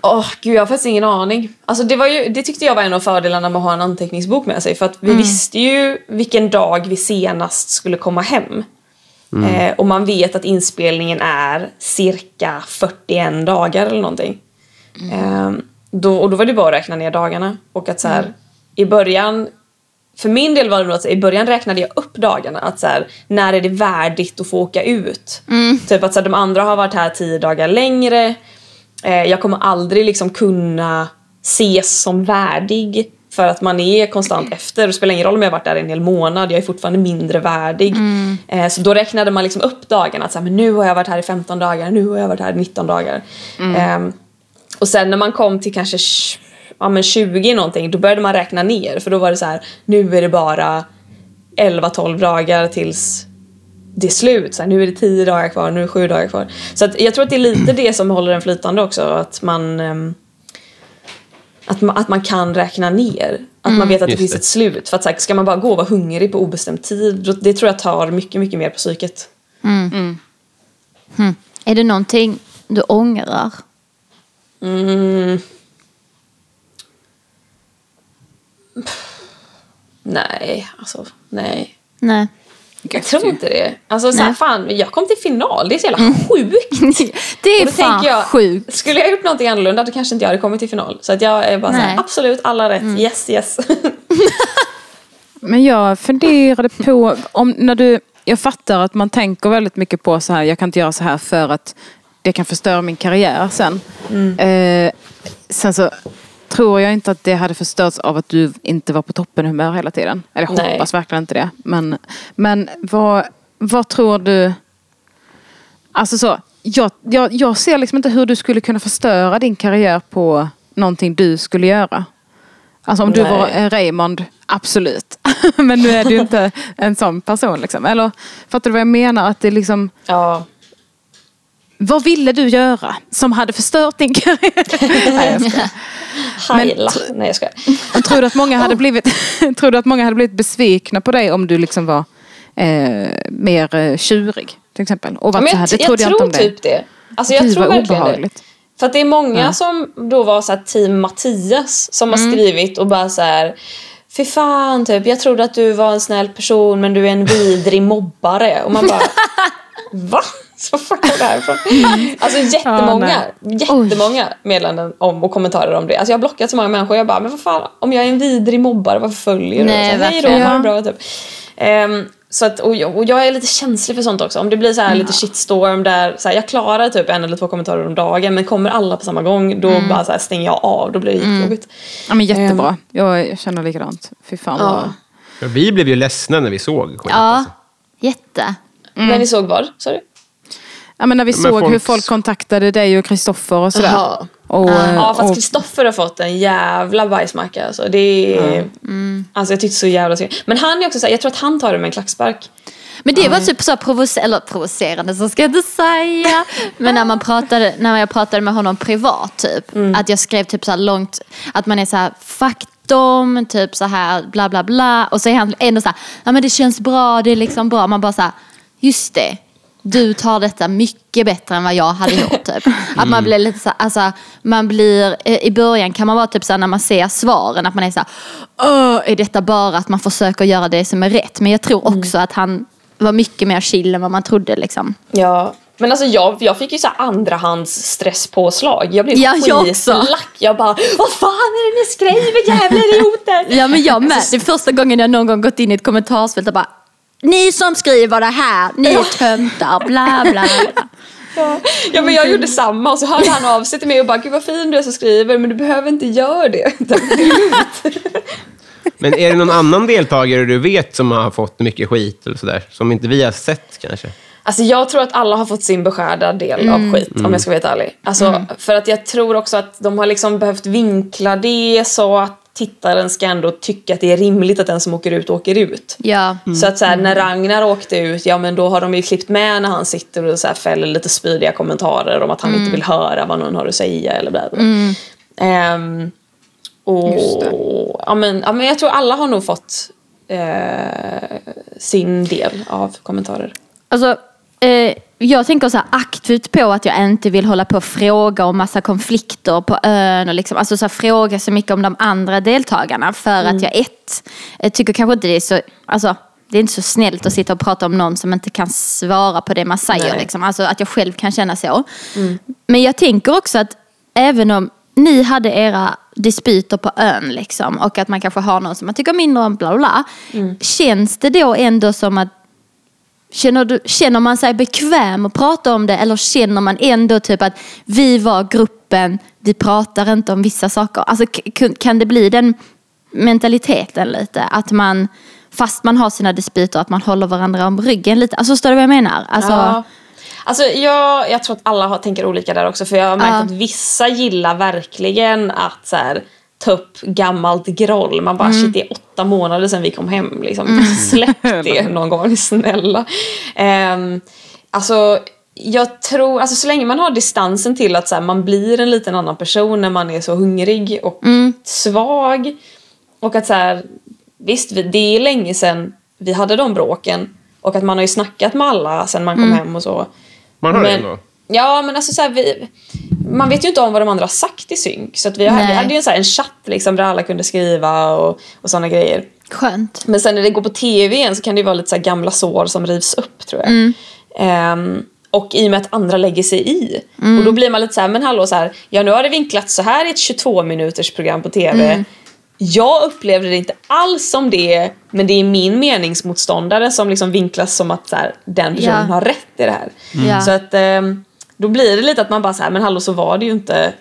Åh, gud, jag har faktiskt ingen aning. Alltså, det, var ju, det tyckte jag var en av fördelarna med att ha en anteckningsbok med sig. För att vi visste ju vilken dag vi senast skulle komma hem. Eh, och man vet att inspelningen är cirka 41 dagar eller någonting. Eh, då, och då var det bara att räkna ner dagarna. Och att så här, i början för min del var det nog att i början räknade jag upp dagarna. Att så här, när är det värdigt att få åka ut? Typ att så här, de andra har varit här tio dagar längre. Eh, jag kommer aldrig liksom kunna ses som värdig. För att man är konstant efter. Det spelar ingen roll om jag varit där en hel månad. Jag är fortfarande mindre värdig. Eh, så då räknade man liksom upp dagarna. Att så här, men nu har jag varit här i 15 dagar. Nu har jag varit här i 19 dagar. Ehm, och sen när man kom till kanske ja, men 20 någonting, då började man räkna ner. För då var det så här, nu är det bara 11-12 dagar tills det är slut. Så här, nu är det 10 dagar kvar, nu är det 7 dagar kvar. Så att jag tror att det är lite det som håller den flytande också. Att man, ehm, att man, att man kan räkna ner. Att man vet att det Just finns det. ett slut. För att så här, ska man bara gå och vara hungrig på obestämd tid, det tror jag tar mycket, mycket mer på psyket. Är det någonting du ångrar? Mm. Nej, alltså nej. Nej. Jag tror inte det. Alltså så här, fan, jag kom till final, det är så jävla sjukt. [LAUGHS] Det är fan jag, sjukt. Skulle jag gjort någonting annorlunda då kanske inte jag hade kommit till final. Så att jag är bara så Nej. här, absolut, alla rätt, yes, yes. [LAUGHS] Men jag funderade på, om när du, jag fattar att man tänker väldigt mycket på så här, jag kan inte göra så här för att det kan förstöra min karriär sen. Eh, sen så tror jag inte att det hade förstörts av att du inte var på toppenhumör hela tiden. Eller jag Nej. hoppas verkligen inte det. Men, men vad, vad tror du, alltså så, jag, jag, jag ser liksom inte hur du skulle kunna förstöra din karriär på någonting du skulle göra. Alltså om du Nej. var en Raymond, absolut. [LAUGHS] Men nu är du inte en sån person liksom. Eller fattar du vad jag menar? Att det liksom, ja, vad ville du göra som hade förstört din karriär? Nej, jag. Heila. Nej jag skojar. [LAUGHS] Tror du att många hade [LAUGHS] blivit, [LAUGHS] tror du att många hade blivit besvikna på dig om du liksom var eh, mer eh, tjurig? Till exempel. Och varit Men så jag, det trodde jag, inte tror om dig. typ det. Alltså jag Gud, tror verkligen det. obehagligt. För att det är många som då var så team Mattias som har Mm. skrivit och bara så här Fy fan, typ, jag trodde att du var en snäll person men du är en vidrig mobbare. Och man bara Va? [LAUGHS] Så fan kom det här ifrån? Alltså jättemånga, jättemånga meddelanden om och kommentarer om det. Alltså jag har blockat så många människor. Jag bara, men vad fan, om jag är en vidrig mobbare, varför följer du? Nej, Så, Hej då, verkligen. ha det bra. Typ. Ehm, så att, och, jag, och jag är lite känslig för sånt också. Om det blir så här lite shitstorm där så här, jag klarar typ en eller två kommentarer om dagen men kommer alla på samma gång då bara så här, stänger jag av. Då blir det jättejobbigt. Ja, men jättebra. Jag, jag känner likadant. Fy fan Ja. vad... Ja, Vi blev ju ledsna när vi såg skit. Ja, Alltså. jätte. När ni såg vad? Sorry? Ja, men när vi Men såg hur folk- kontaktade dig och Kristoffer och sådär. Och, Ja fast och, Kristoffer har fått en jävla bajsmacka. Alltså, det är, alltså jag tyckte så jävla synd. Men han är också så här, jag tror att han tar det med en klackspark. Men det var typ så provocer eller provocerande, så ska jag inte säga. Men när, man pratade, när jag pratade med honom privat, typ. Att jag skrev typ så här långt, att man är så här, fuck dem, typ så här, bla bla bla. Och så är han ändå så här, ja men det känns bra, det är liksom bra. Man bara så här, just det. Du tar detta mycket bättre än vad jag hade gjort. Typ. [LAUGHS] Att man blir lite så alltså, man blir, eh, i början kan man vara typ så här, när man ser svaren, att man är så här, Åh, är detta bara att man försöker göra det som är rätt? Men jag tror också att han var mycket mer chill än vad man trodde liksom. Ja. Men alltså jag, jag fick ju så här andrahands stresspåslag. Jag blev Ja, skitlack. Jag bara, vad fan är det ni skriver jävla idioter? Ja men jag med. Det är första gången jag någon gång gått in i ett kommentarsfält och bara Ni som skriver det här, ni är töntar, bla bla. bla. Ja. ja men jag gjorde samma och så hörde han av sig till mig och bara, gud vad fin du är som skriver men du behöver inte göra det. [LAUGHS] Men är det någon annan deltagare du vet som har fått mycket skit eller sådär? Som inte vi har sett kanske? Alltså jag tror att alla har fått sin beskärda del av skit om jag ska vara helt ärlig. Alltså, För att jag tror också att de har liksom behövt vinkla det så att tittaren ska ändå tycka att det är rimligt att den som åker ut åker ut. Ja. Så att så här, när Ragnar åkte ut, ja men då har de ju klippt med när han sitter och så här fäller lite spydiga kommentarer om att han inte vill höra vad någon har att säga eller bla bla. Ehm, och ja, men, ja men jag tror alla har nog fått eh, sin del av kommentarer. Alltså, eh, jag tänker så här aktivt på att jag inte vill hålla på och fråga om massa konflikter på ön och liksom, alltså så här, fråga så mycket om de andra deltagarna för att jag ett, eh, tycker kanske inte det är så, alltså det är inte så snällt att sitta och prata om någon som inte kan svara på det man säger. Liksom. Alltså att jag själv kan känna så. Men jag tänker också att även om ni hade era dispyter på ön liksom, och att man kanske har någon som man tycker mindre om, bla bla. bla. Känns det då ändå som att Känner, du, känner man sig bekväm att prata om det eller känner man ändå typ att vi var gruppen, vi pratar inte om vissa saker? Alltså, kan det bli den mentaliteten lite? Att man, fast man har sina dispyter, att man håller varandra om ryggen lite? Alltså förstår du vad jag menar? Alltså, Ja. Alltså jag, jag tror att alla har, tänker olika där också för jag har märkt Ja. att vissa gillar verkligen att så här, ta upp gammalt groll. Man bara Mm. shit det är åtta månader sedan vi kom hem. Liksom. Släpp [LAUGHS] det någon gång, [LAUGHS] snälla. Um, alltså jag tror, alltså så länge man har distansen till att så här, man blir en liten annan person när man är så hungrig och Mm. svag. Och att så här, visst vi- det är länge sedan vi hade de bråken. Och att man har ju snackat med alla sen man kom Mm. hem och så. Man har det Men- ändå. Ja, men alltså så här, vi, man vet ju inte om vad de andra har sagt i synk. Så att vi, hade, vi hade ju en, så här, en chatt liksom, där alla kunde skriva och, och sådana grejer. skönt. Men sen när det går på tv igen så kan det ju vara lite så gamla sår som rivs upp tror jag. Ehm, och i och med att andra lägger sig i. Och då blir man lite så här, men hallå så här, ja nu har det vinklats så här i ett 22 minuters program på tv. Jag upplevde det inte alls som det, men det är min meningsmotståndare som liksom vinklas som att så här, den personen Ja. har rätt i det här. Så att ehm, då blir det lite att man bara så här, men hallå så var det ju inte.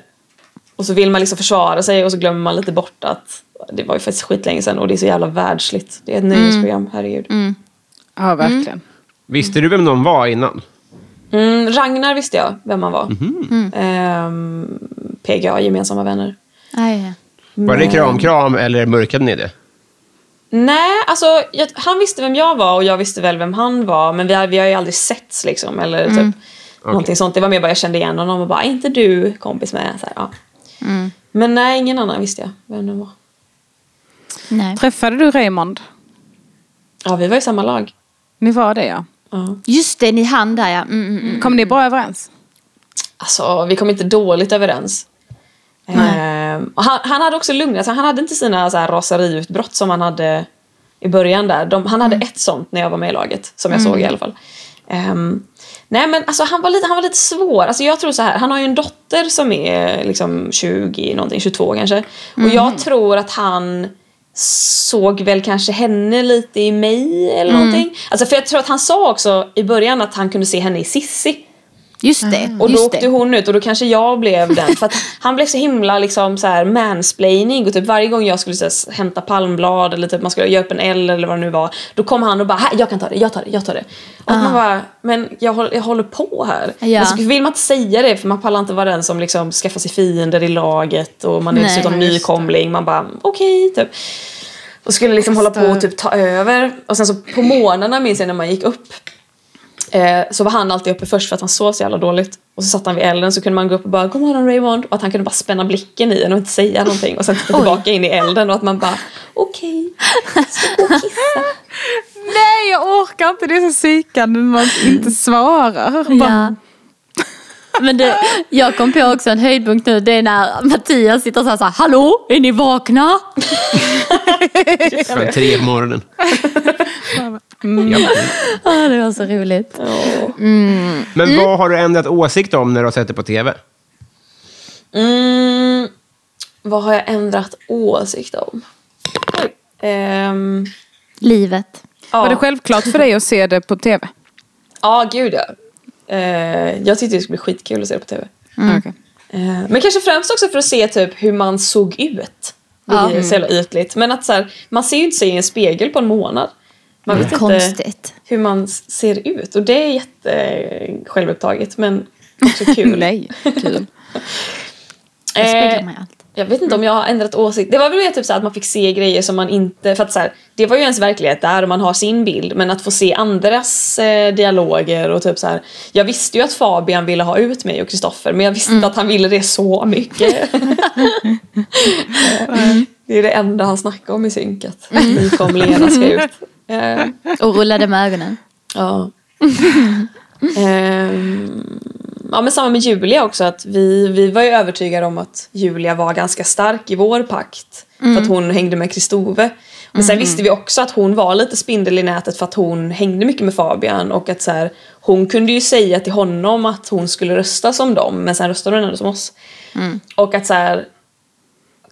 Och så vill man liksom försvara sig och så glömmer man lite bort att det var ju faktiskt skitlänge sedan och det är så jävla världsligt. Det är ett nöjesprogram, herregud. Ja, verkligen. Visste du vem de var innan? Mm, Ragnar visste jag vem han var. Mhm. Ehm, PGA, gemensamma vänner. Aj, Var det kram-kram eller mörkade ni det? Nej, alltså jag, han visste vem jag var och jag visste väl vem han var men vi har, vi har ju aldrig setts liksom. Eller typ Någonting sånt. Det var mer bara jag kände igen honom och bara, är inte du kompis med? Så här, ja. Men nej, ingen annan visste jag vem det var. Nej. Träffade du Raymond? Ja, vi var i samma lag. Ni var det ja. Ja. Just det, ni hann där ja. Mm, mm, mm. Kom ni bra överens? Alltså, vi kom inte dåligt överens. Ehm, han, han hade också lugnat sig. Han hade inte sina så här, raseriutbrott som han hade i början där. De, han hade ett sånt när jag var med i laget, som jag såg i alla fall. Ehm, nej men alltså han var lite, han var lite svår. Alltså jag tror så här, han har ju en dotter som är liksom 20 någonting, 22 kanske. Och jag tror att han såg väl kanske henne lite i mig eller någonting. Alltså för jag tror att han sa också i början att han kunde se henne i Sissi. Just det. Och då just åkte det. hon ut och då kanske jag blev den. För att han blev så himla liksom så här mansplaining och typ varje gång jag skulle så här, hämta palmblad eller typ man skulle göra upp en L eller vad det nu var. Då kom han och bara, här, jag kan ta det, jag tar det, jag tar det. Och att man bara, men jag håller, jag håller på här. Ja. Men så vill man inte säga det för man pallar inte vara den som liksom skaffar sig fiender i laget och man är Nej, dessutom nykomling. Man bara, okej, typ. Och skulle liksom hålla på och typ ta över. Och sen så på morgnarna minns jag när man gick upp Eh, så var han alltid uppe först för att han sov så jävla dåligt. Och så satt han vid elden så kunde man gå upp och bara God morgon Raymond. Och att han kunde bara spänna blicken i en och inte säga någonting. Och sen titta [LAUGHS] tillbaka in i elden och att man bara Okej, ska gå och kissa. [LAUGHS] Nej jag orkar inte, det är så psykande när man inte svarar. Bara, Ja. Men det, jag kom på också en höjdpunkt nu. Det är när Mattias sitter så här, så här Hallå, är ni vakna? Klockan tre på morgonen. Mm. Ja. Ah, det var så roligt. Men vad har du ändrat åsikt om när du har sett det på tv? Mm, vad har jag ändrat åsikt om? Ehm, Livet. ja. Var det självklart för dig att se det på tv? Ja, gud ja. Eh, jag tyckte det skulle bli skitkul att se det på tv. Okej. Eh, Men kanske främst också för att se typ hur man såg ut. Det är Ja. så jävla ytligt. Men att så här, man ser ju inte sig i en spegel på en månad. Man vet inte Konstigt. hur man ser ut. Och det är jätte eh, självupptaget men också kul. [LAUGHS] Nej, kul. [LAUGHS] Det speglar Eh, mig allt. Jag vet inte om jag har ändrat åsikt. Det var väl mer typ så att man fick se grejer som man inte... För att så här, det var ju ens verklighet där och man har sin bild. Men att få se andras eh, dialoger och typ så här. Jag visste ju att Fabian ville ha ut mig och Kristoffer men jag visste inte att han ville det så mycket. [LAUGHS] Det är det enda han snackar om i synkat. Att nykomlingarna ska ut. [LAUGHS] Eh, Och rullade med ögonen. Ja. [LAUGHS] Ehm, ja men samma med Julia också att vi, vi var ju övertygade om att Julia var ganska stark i vår pakt. För att hon hängde med Kristove. Men sen visste vi också att hon var lite spindel i nätet för att hon hängde mycket med Fabian och att så här, hon kunde ju säga till honom att hon skulle rösta som dem men sen röstade hon ändå som oss. Och att så här,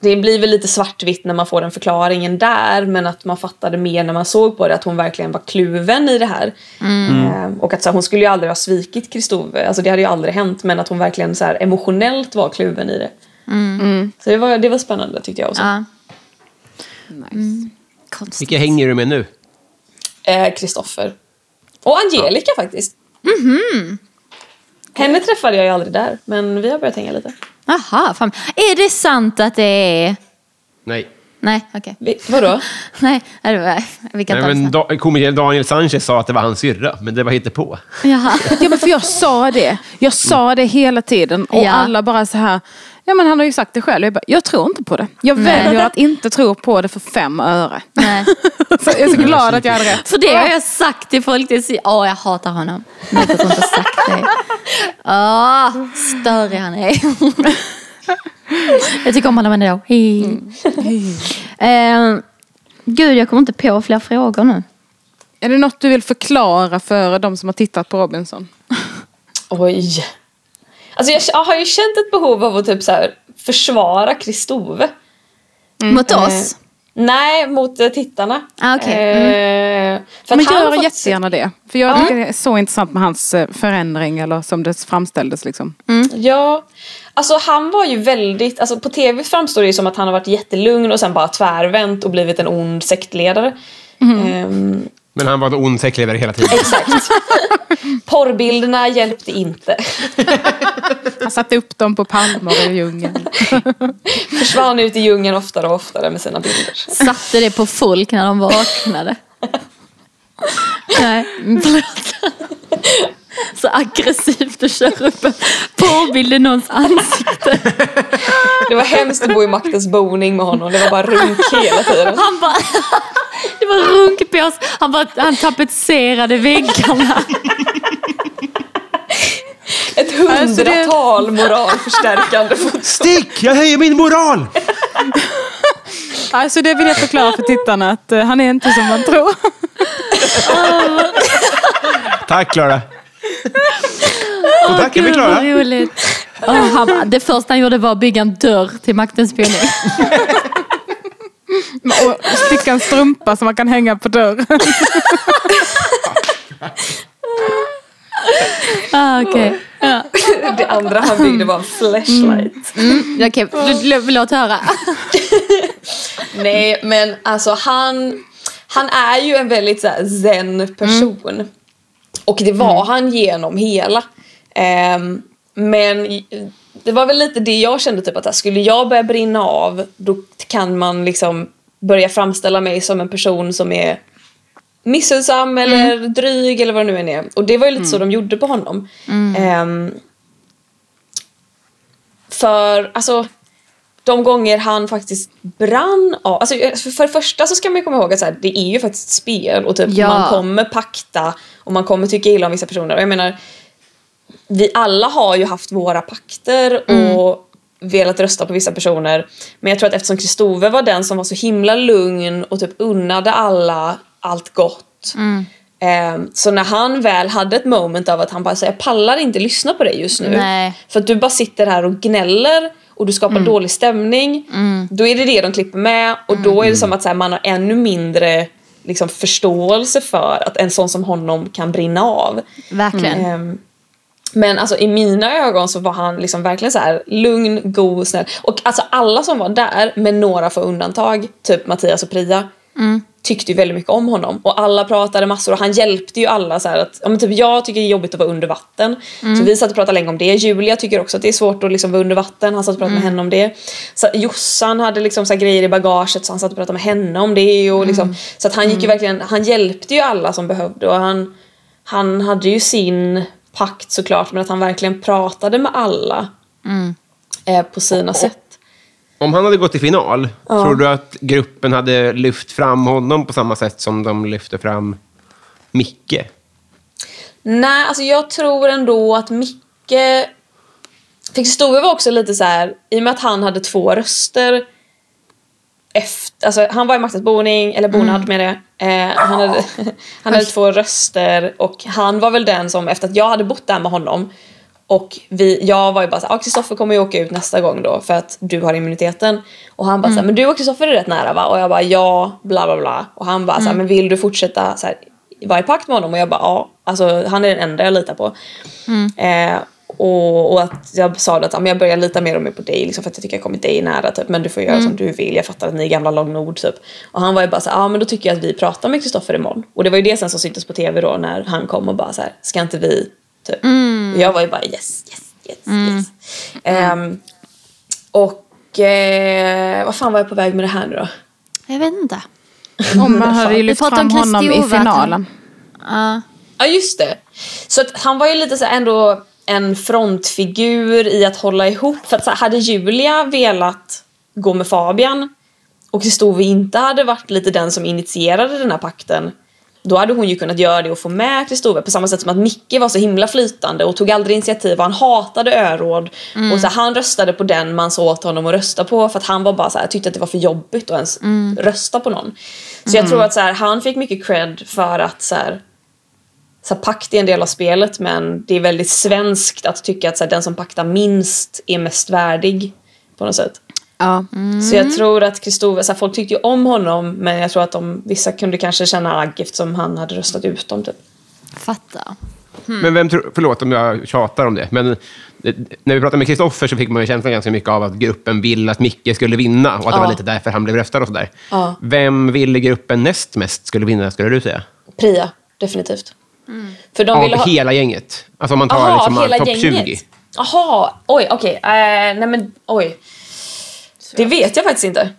det blir väl lite svartvitt när man får den förklaringen där men att man fattade mer när man såg på det att hon verkligen var kluven i det här. Eh, och att så här, hon skulle ju aldrig ha svikit Kristove, alltså det hade ju aldrig hänt men att hon verkligen så här, emotionellt var kluven i det. Så det var, det var spännande tyckte jag också. Ja. Nice. Konstigt. Vilka hänger du med nu? Eh, Kristoffer. Och Angelica faktiskt. Henne träffade jag ju aldrig där men vi har börjat hänga lite. Jaha, fan. Är det sant att det är... Nej. Nej, okej. Vi, vadå? [LAUGHS] Nej, det var... Vi kan Nej ta men da, komikern Daniel Sanchez sa att det var hans syrra, men det var på. sen. [LAUGHS] Jaha. Ja men för jag sa det. Jag sa det hela tiden och Ja. alla bara så här. Ja men han har ju sagt det själv. Jag, bara, jag tror inte på det. Jag Nej. väljer att inte tro på det för fem öre. Nej. [LAUGHS] Så jag är så glad att jag hade rätt. För det har jag sagt till folk. Åh, oh, jag hatar honom. Jag har inte sagt det. Åh, störig han är. Jag tycker om honom ändå. Hi. Eh, gud, jag kommer inte på fler frågor nu. Är det något du vill förklara för de som har tittat på Robinson? Oj. Alltså jag, jag har ju känt ett behov av att typ så här försvara Kristove. Mot oss? Nej, mot eh, tittarna. Ah, okej. Eh, Men att han har gör fått- jättegärna det. För jag tycker det är så intressant med hans eh, förändring eller som det framställdes liksom. Ja, alltså han var ju väldigt, alltså på tv framstår det ju som att han har varit jättelugn och sen bara tvärvänt och blivit en ond sektledare. Ehm, Men han var en ond säckledare hela tiden. exakt. [LAUGHS] Porrbilderna hjälpte inte. [LAUGHS] Han satte upp dem på palmer i djungeln. [LAUGHS] Försvann ut i djungeln oftare och oftare med sina bilder. Satte det på folk när de vaknade. Nej, förlåt. så aggressivt och kör upp en porrbild i någons ansikte. Det var hemskt att bo i Maktens boning med honom. Det var bara runk hela tiden. Han bara, det var runk på oss. Han, bara, han tapetserade väggarna. Ett hundratal moralförstärkande foton. Stick! Jag höjer min moral! Alltså det vill jag förklara för tittarna att eh, han är inte som man tror. Tack Klara. Och tack är vi Gud, vad klara. roligt. Åh, han, det första han gjorde var att bygga en dörr till maktens boning. Och sticka en strumpa som man kan hänga på dörren. Ah, okej. Ja. Det andra han byggde var en flashlight. Mm, Okej, okay. låt höra. Nej, men alltså han, han är ju en väldigt så här, zen person. Och det var han genom hela. Ehm, men det var väl lite det jag kände, typ att skulle jag börja brinna av då kan man liksom börja framställa mig som en person som är missunnsam eller dryg eller vad det nu än är. Och det var ju lite så de gjorde på honom. Ehm, för alltså de gånger han faktiskt brann av... Alltså, för det första så ska man komma ihåg att så här, det är ju faktiskt ett spel och typ Ja. man kommer pakta och man kommer tycka illa om vissa personer. Och jag menar, vi alla har ju haft våra pakter och velat rösta på vissa personer. Men jag tror att eftersom Kristove var den som var så himla lugn och typ unnade alla allt gott. ehm, så när han väl hade ett moment av att han bara säger jag pallar inte lyssna på dig just nu. Nej. För att du bara sitter här och gnäller och du skapar dålig stämning. Då är det det de klipper med och då är det som att här, man har ännu mindre liksom, förståelse för att en sån som honom kan brinna av. Verkligen. Ehm, men alltså i mina ögon så var han liksom verkligen så här lugn, god, snäll. Och alltså alla som var där, med några få undantag, typ Mattias och Priya, tyckte ju väldigt mycket om honom. Och alla pratade massor och han hjälpte ju alla så att, ja, men typ jag tycker det är jobbigt att vara under vatten. Så vi satt och pratade länge om det. Julia tycker också att det är svårt att liksom vara under vatten. Han satt och pratade med henne om det. Så Jossan hade liksom så grejer i bagaget så han satt och pratade med henne om det. Och liksom, Så att han gick ju verkligen, han hjälpte ju alla som behövde och han, han hade ju sin pakt såklart men att han verkligen pratade med alla eh, på sina sätt. Om han hade gått till final, tror du att gruppen hade lyft fram honom på samma sätt som de lyfte fram Micke? Nej, alltså jag tror ändå att Micke... För Kristove var också lite så här, i och med att han hade två röster efter, alltså han var i Maktens boning, eller bonad med det. Eh, han hade, [LAUGHS] han hade två röster och han var väl den som, efter att jag hade bott där med honom och vi, jag var ju bara såhär, ah, Kristoffer kommer ju åka ut nästa gång då för att du har immuniteten. Och han bara såhär, men du och Kristoffer är rätt nära va? Och jag bara ja, bla bla bla. Och han bara såhär, men vill du fortsätta så här, vara i pakt med honom? Och jag bara ja, alltså han är den enda jag litar på. Eh, och, och att jag sa att ja, men jag börjar lita mer och mer på dig liksom, för att jag tycker jag kommit dig nära typ. Men du får göra som du vill, jag fattar att ni är gamla Lognord typ. Och han var ju bara såhär, ja men då tycker jag att vi pratar med Kristoffer imorgon. Och det var ju det sen som syntes på tv då när han kom och bara så här, ska inte vi typ. Och jag var ju bara yes, yes, yes, yes. Ehm, och eh, vad fan var jag på väg med det här nu då? Jag vet inte. Om man hade ju lyft pratar fram om honom i finalen. Ja. Ja just det. Så att han var ju lite så här ändå en frontfigur i att hålla ihop. För att så här, hade Julia velat gå med Fabian och Kristove inte hade varit lite den som initierade den här pakten då hade hon ju kunnat göra det och få med Kristove på samma sätt som att Micke var så himla flytande och tog aldrig initiativ och han hatade öråd. Och så här, han röstade på den man sa åt honom att rösta på för att han var bara så här, tyckte att det var för jobbigt att ens rösta på någon. Så jag tror att så här, han fick mycket cred för att så här, så här, pakt är en del av spelet men det är väldigt svenskt att tycka att så här, den som paktar minst är mest värdig på något sätt. Ja. Så jag tror att Kristove, så här, folk tyckte ju om honom men jag tror att de, vissa kunde kanske känna agg eftersom han hade röstat ut dem typ. Fattar. Men vem tror, förlåt om jag tjatar om det, men det, när vi pratade med Kristoffer så fick man ju känslan ganska mycket av att gruppen ville att Micke skulle vinna och att det Ja. var lite därför han blev röstad och sådär. Ja. Vem ville gruppen näst mest skulle vinna, skulle du säga? Priya, definitivt. För de Av ha... hela gänget? Alltså om man tar Aha, liksom hela topp gänget. 20? Jaha, oj okej. Eh, nej men oj. Det vet jag faktiskt inte.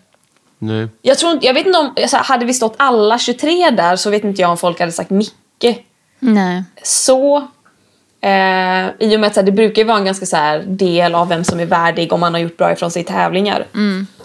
Nej. Jag, tror, inte- jag vet inte om, hade vi stått alla 23 där så vet inte jag om folk hade sagt Micke. Nej. Så Eh, I och med att det brukar ju vara en ganska så här, del av vem som är värdig om man har gjort bra ifrån sig i tävlingar.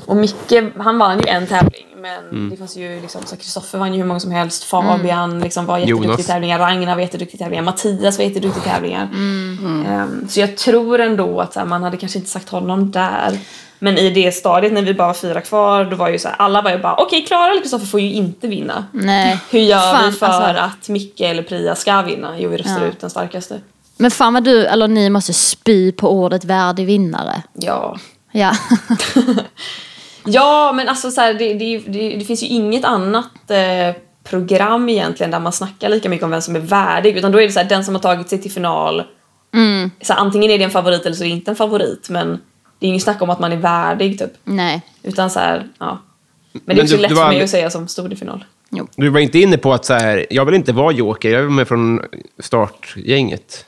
Och Micke, han vann ju en tävling men det fanns ju liksom, så Kristoffer vann ju hur många som helst, Fabian liksom, var jätteduktig Jonas. i tävlingar, Ragnar var jätteduktig i tävlingar, Mattias var jätteduktig i tävlingar. Ehm, så jag tror ändå att så här, man hade kanske inte sagt honom där. Men i det stadiet när vi bara var fyra kvar, då var ju så här, alla var ju bara okej Klara eller Kristoffer får ju inte vinna. Nej. Hur gör Fan, vi för alltså. att Micke eller Priya ska vinna? Jo, vi röstar Ja. ut den starkaste. Men fan vad du, eller ni måste spy på ordet värdig vinnare. Ja. Ja. [LAUGHS] [LAUGHS] Ja, men alltså så här, det, det, det, det finns ju inget annat eh, program egentligen där man snackar lika mycket om vem som är värdig. Utan då är det så här, den som har tagit sig till final. Så här, antingen är det en favorit eller så är det inte en favorit. Men det är inget snack om att man är värdig typ. Nej. Utan så här, ja. Men det är Men också du- lätt du för var mig att säga som stod i final. Du var inte inne på att så här, jag vill inte vara joker, jag är med från startgänget.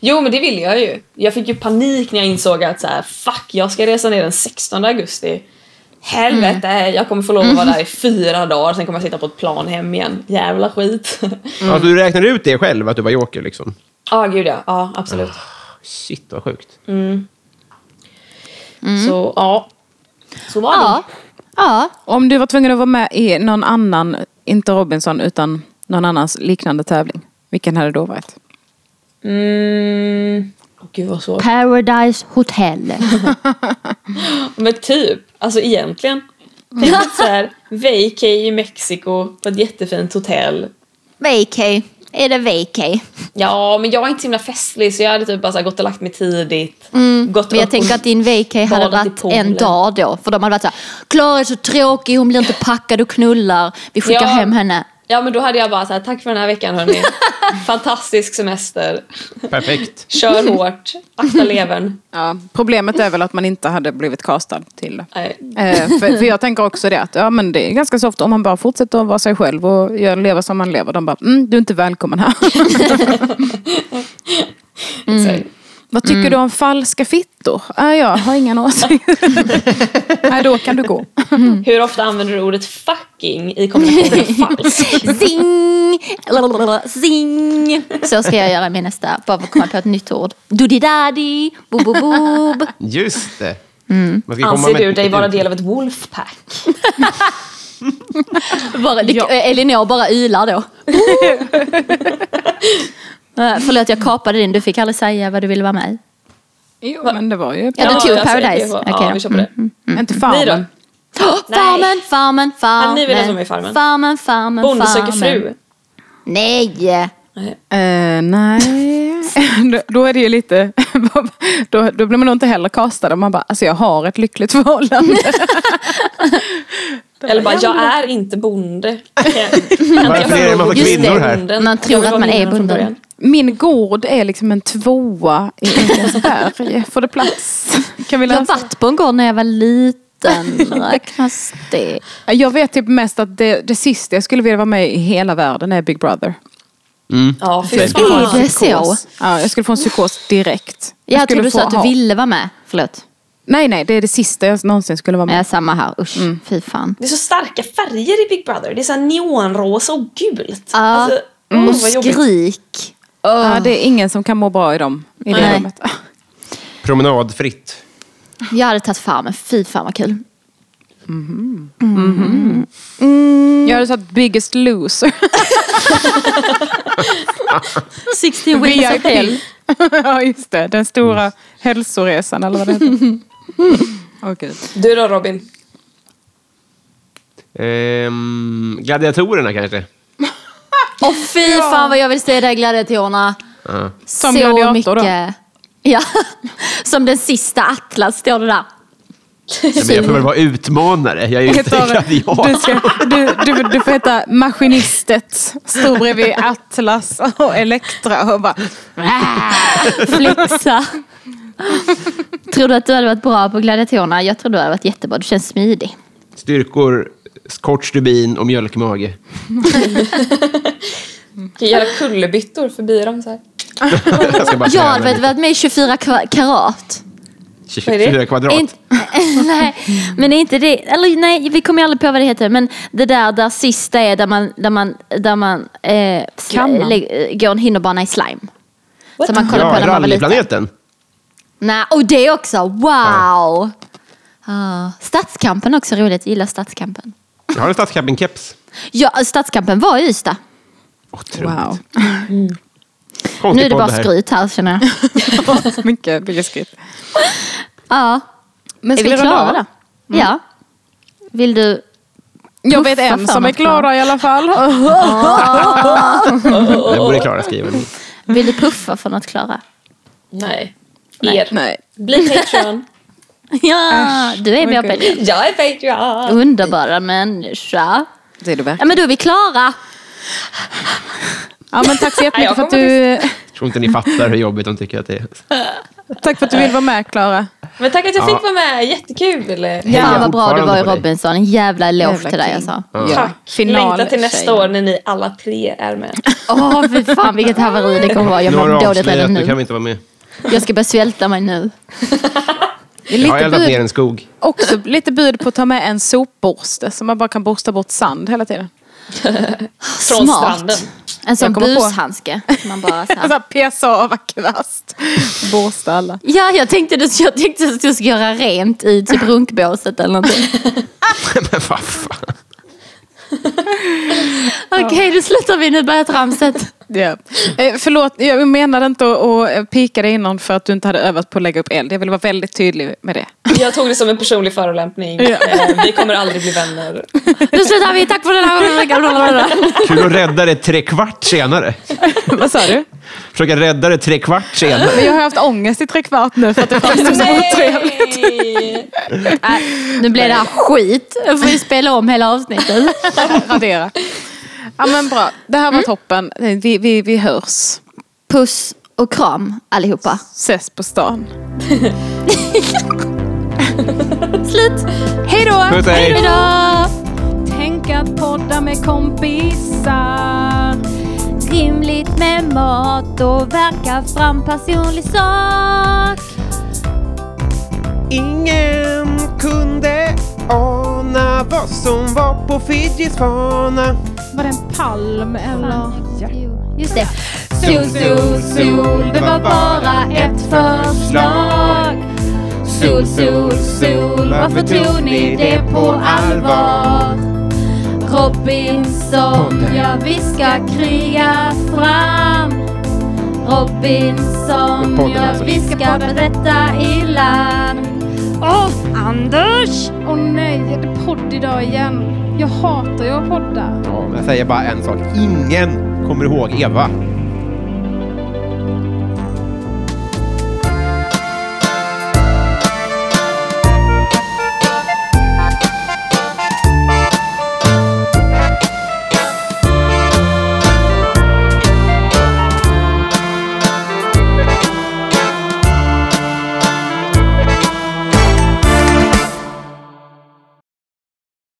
Jo, men det ville jag ju. Jag fick ju panik när jag insåg att så här, fuck, jag ska resa ner den 16 augusti. Helvete, jag kommer få lov att vara där i fyra dagar, sen kommer jag sitta på ett plan hem igen. Jävla skit. Alltså, du räknade ut det själv, att du var joker liksom? Ja, gud ja. Ja, absolut. Shit, vad sjukt. Så ja. Så var Ja. Ja. Om du var tvungen att vara med i någon annan, inte Robinson, utan någon annans liknande tävling. Vilken hade det då varit? det. Mm. Gud vad svårt. Paradise Hotel. [LAUGHS] Men typ, alltså egentligen. Tänk lite såhär, vacay i Mexiko på ett jättefint hotell. Vacay. Är det vacay? Ja, men jag var inte så himla festlig så jag hade typ bara här gått och lagt mig tidigt. Gått Men jag tänker att din vacay hade varit en dag då. För de hade varit såhär, Klara är så tråkig, hon blir inte packad och knullar. Vi skickar Ja. hem henne. Ja, men då hade jag bara så här, tack för den här veckan hörni. [LAUGHS] Fantastisk semester. Perfekt. Kör hårt. Akta levern. Ja, problemet är väl att man inte hade blivit castad till det. Eh, för, för jag tänker också det att ja, men det är ganska soft om man bara fortsätter att vara sig själv och gör, leva som man lever. De bara, mm, du är inte välkommen här. [LAUGHS] Så, Vad tycker du om falska fittor? Äh, jag har ingen åsikt. [LAUGHS] Nej, då kan du gå. hur ofta använder du ordet fucking i kombination med falsk? [LAUGHS] Zing! Lalalala, Zing! Så ska jag göra min nästa, bara för att komma på ett nytt ord. Doody-daddy, boop-boop-boop. Just det. Komma Anser du dig vara del av ett wolfpack? [LAUGHS] Bara, ja. Elinor bara ylar då. Eh, Förlåt, jag kapade din. Du fick aldrig säga vad du ville vara med i. Jo, men det var ju... Ja, du tog säger Paradise. det. Ja, Okej då. vi kör på det. Inte Ni då? farmen. Oh, farmen, farmen, farmen. Ja, ni vill att de är i Farmen. Farmen, farmen, Bonde söker farmen. fru? Nej. Nej. Eh, nej. [LAUGHS] då, då är det ju lite... [LAUGHS] då, då blir man nog inte heller castad. Man bara, alltså jag har ett lyckligt förhållande. Eller bara, jag [LAUGHS] är inte bonde. Varför är att Just kvinnor här? Man tror att vara man är början. Min gård är liksom en tvåa i Enkelsberg. [LAUGHS] Får det plats? Kan vi Jag har läsa? varit på en gård när jag var liten. Räknas det? Jag vet typ mest att det, det sista jag skulle vilja vara med i hela världen är Big Brother. Ja, fy Jag skulle få en psykos. Ja, jag skulle få en psykos direkt. Jag skulle trodde du sa att du ha- ville vara med. Förlåt. Nej, nej, det är det sista jag någonsin skulle vara med. Nej, samma här. Usch, fy fan. Det är så starka färger i Big Brother. Det är så neonrosa och gult. Ja. Alltså, Och mm, jobbigt. skrik. Ja, det är ingen som kan må bra i dem. I det Nej. rummet. Promenadfritt. Jag hade tagit farmen. Fy fan vad kul. Jag hade sagt Biggest Loser. 16 weeks of hell. ja, just det. Den stora hälsoresan eller vad det heter. [LAUGHS] Åh gud. Du då Robin? Ehm, gladiatorerna kanske? Åh fy fan vad jag vill se där gladiatorerna. Ja. Som Så gladiator då? mycket. Ja, [LAUGHS] som den sista Atlas står det där. Men jag får väl vara utmanare. Jag är ju inte Heter, gladiator. du, ska, du, du, du får heta Maskinistet. Stå bredvid Atlas och Elektra och bara... [LAUGHS] Flixa. tror du att du hade varit bra på gladiatorerna? Jag tror du hade varit jättebra. Du känns smidig. Styrkor, kort stubin och mjölkmage. [LAUGHS] Kan jag göra kullerbyttor förbi dem så här? [LAUGHS] Jag ska bara Jag hade varit- med i 24 kva- karat. Vad är det? 24 kvadrat. Inte, [LAUGHS] nej, men är inte det, eller nej, vi kommer aldrig på vad det heter, men det där där sista är där man, där man, där man eh, sl- Kammar. lä- går en hinderbana i slime. Som man kollade Ja, på när man var liten. Nej, och det också. Wow! Ja. Stadskampen också roligt. Jag gillar Stadskampen. Jag har en Stadskampen-keps. Ja, Stadskampen var i Ystad. Otroligt. Wow. Konstig Nu är det bara här. skryt här känner jag. [LAUGHS] mycket, mycket skryt. Ja. Men är ska vi klara då? Ja. Vill du? Jag vet en som är glad i alla fall. [LAUGHS] [LAUGHS] Det borde Klara skriva. Vill du puffa för något Klara? Nej. Er. Nej. Bli Patreon. Ja, du är på det. Jag är Patreon. Underbara människa. Det är du Ja verkligen. men då är vi klara. Ja, men tack så [LAUGHS] jättemycket för att du, Jag tror inte ni fattar hur jobbigt de tycker att det är. tack för att du vill vara med Klara. Men tack att jag Ja. fick vara med. Jättekul. Hejar Fan vad bra du var i. Robinson. En jävla eloge till dig alltså. Ja. Tack. Final- Längtar till nästa tjejen. år när ni alla tre är med. Åh fy fan vilket haveri det kommer vara. Jag Nu har mår du dåligt avslöjat, redan nu kan nu. vi inte vara med. Jag ska börja svälta mig nu. [LAUGHS] Det är Jag har lite eldat ner bud, en skog. också lite bud på att ta med en sopborste så man bara kan borsta bort sand hela tiden. [LAUGHS] Från stranden. En sån Jag kommer på. bushandske. Man bara så [LAUGHS] Så här. pesa av kvast. Borsta alla. Ja, jag tänkte, du- jag tänkte att du skulle göra rent i typ [LAUGHS] runkbåset eller någonting. Men vad fan. Okej, då slutar vi nu börjar tramset. Ja. Eh, förlåt, jag menade inte att, att pika dig innan för att du inte hade övat på att lägga upp eld. Jag ville vara väldigt tydlig med det. Jag tog det som en personlig förolämpning. Ja. Eh, Vi kommer aldrig bli vänner. Nu slutar vi, tack för den här. Kul att rädda det tre kvart senare. Vad sa du? Försöka rädda det tre kvart senare. Men jag har haft ångest i tre kvart nu för att det framstår så otrevligt. Nej! Nej, nu blir det här skit. Jag får ju spela om hela avsnittet. Radera. Ja men bra, det här var toppen. Vi, vi, vi hörs. Puss och kram allihopa. Ses på stan. [LAUGHS] Slut. Hej då! Puss hej! Hej då. Tänk att podda med kompisar. Rimligt med mat och verka fram personlig sak. Ingen kunde ana vad som var på Fidjis fana. Var det en palm eller? Jo, Just det. Sol, sol, sol, det var bara ett förslag. Sol, sol, sol, varför tog ni det på allvar? Robinson, ja vi ska kriga fram. Robinson, ja alltså. vi ska berätta i land. Åh, Anders! Åh nej, är det podd idag igen? Jag hatar ju att podda. Ja, men jag säger bara en sak. Ingen kommer ihåg Eva.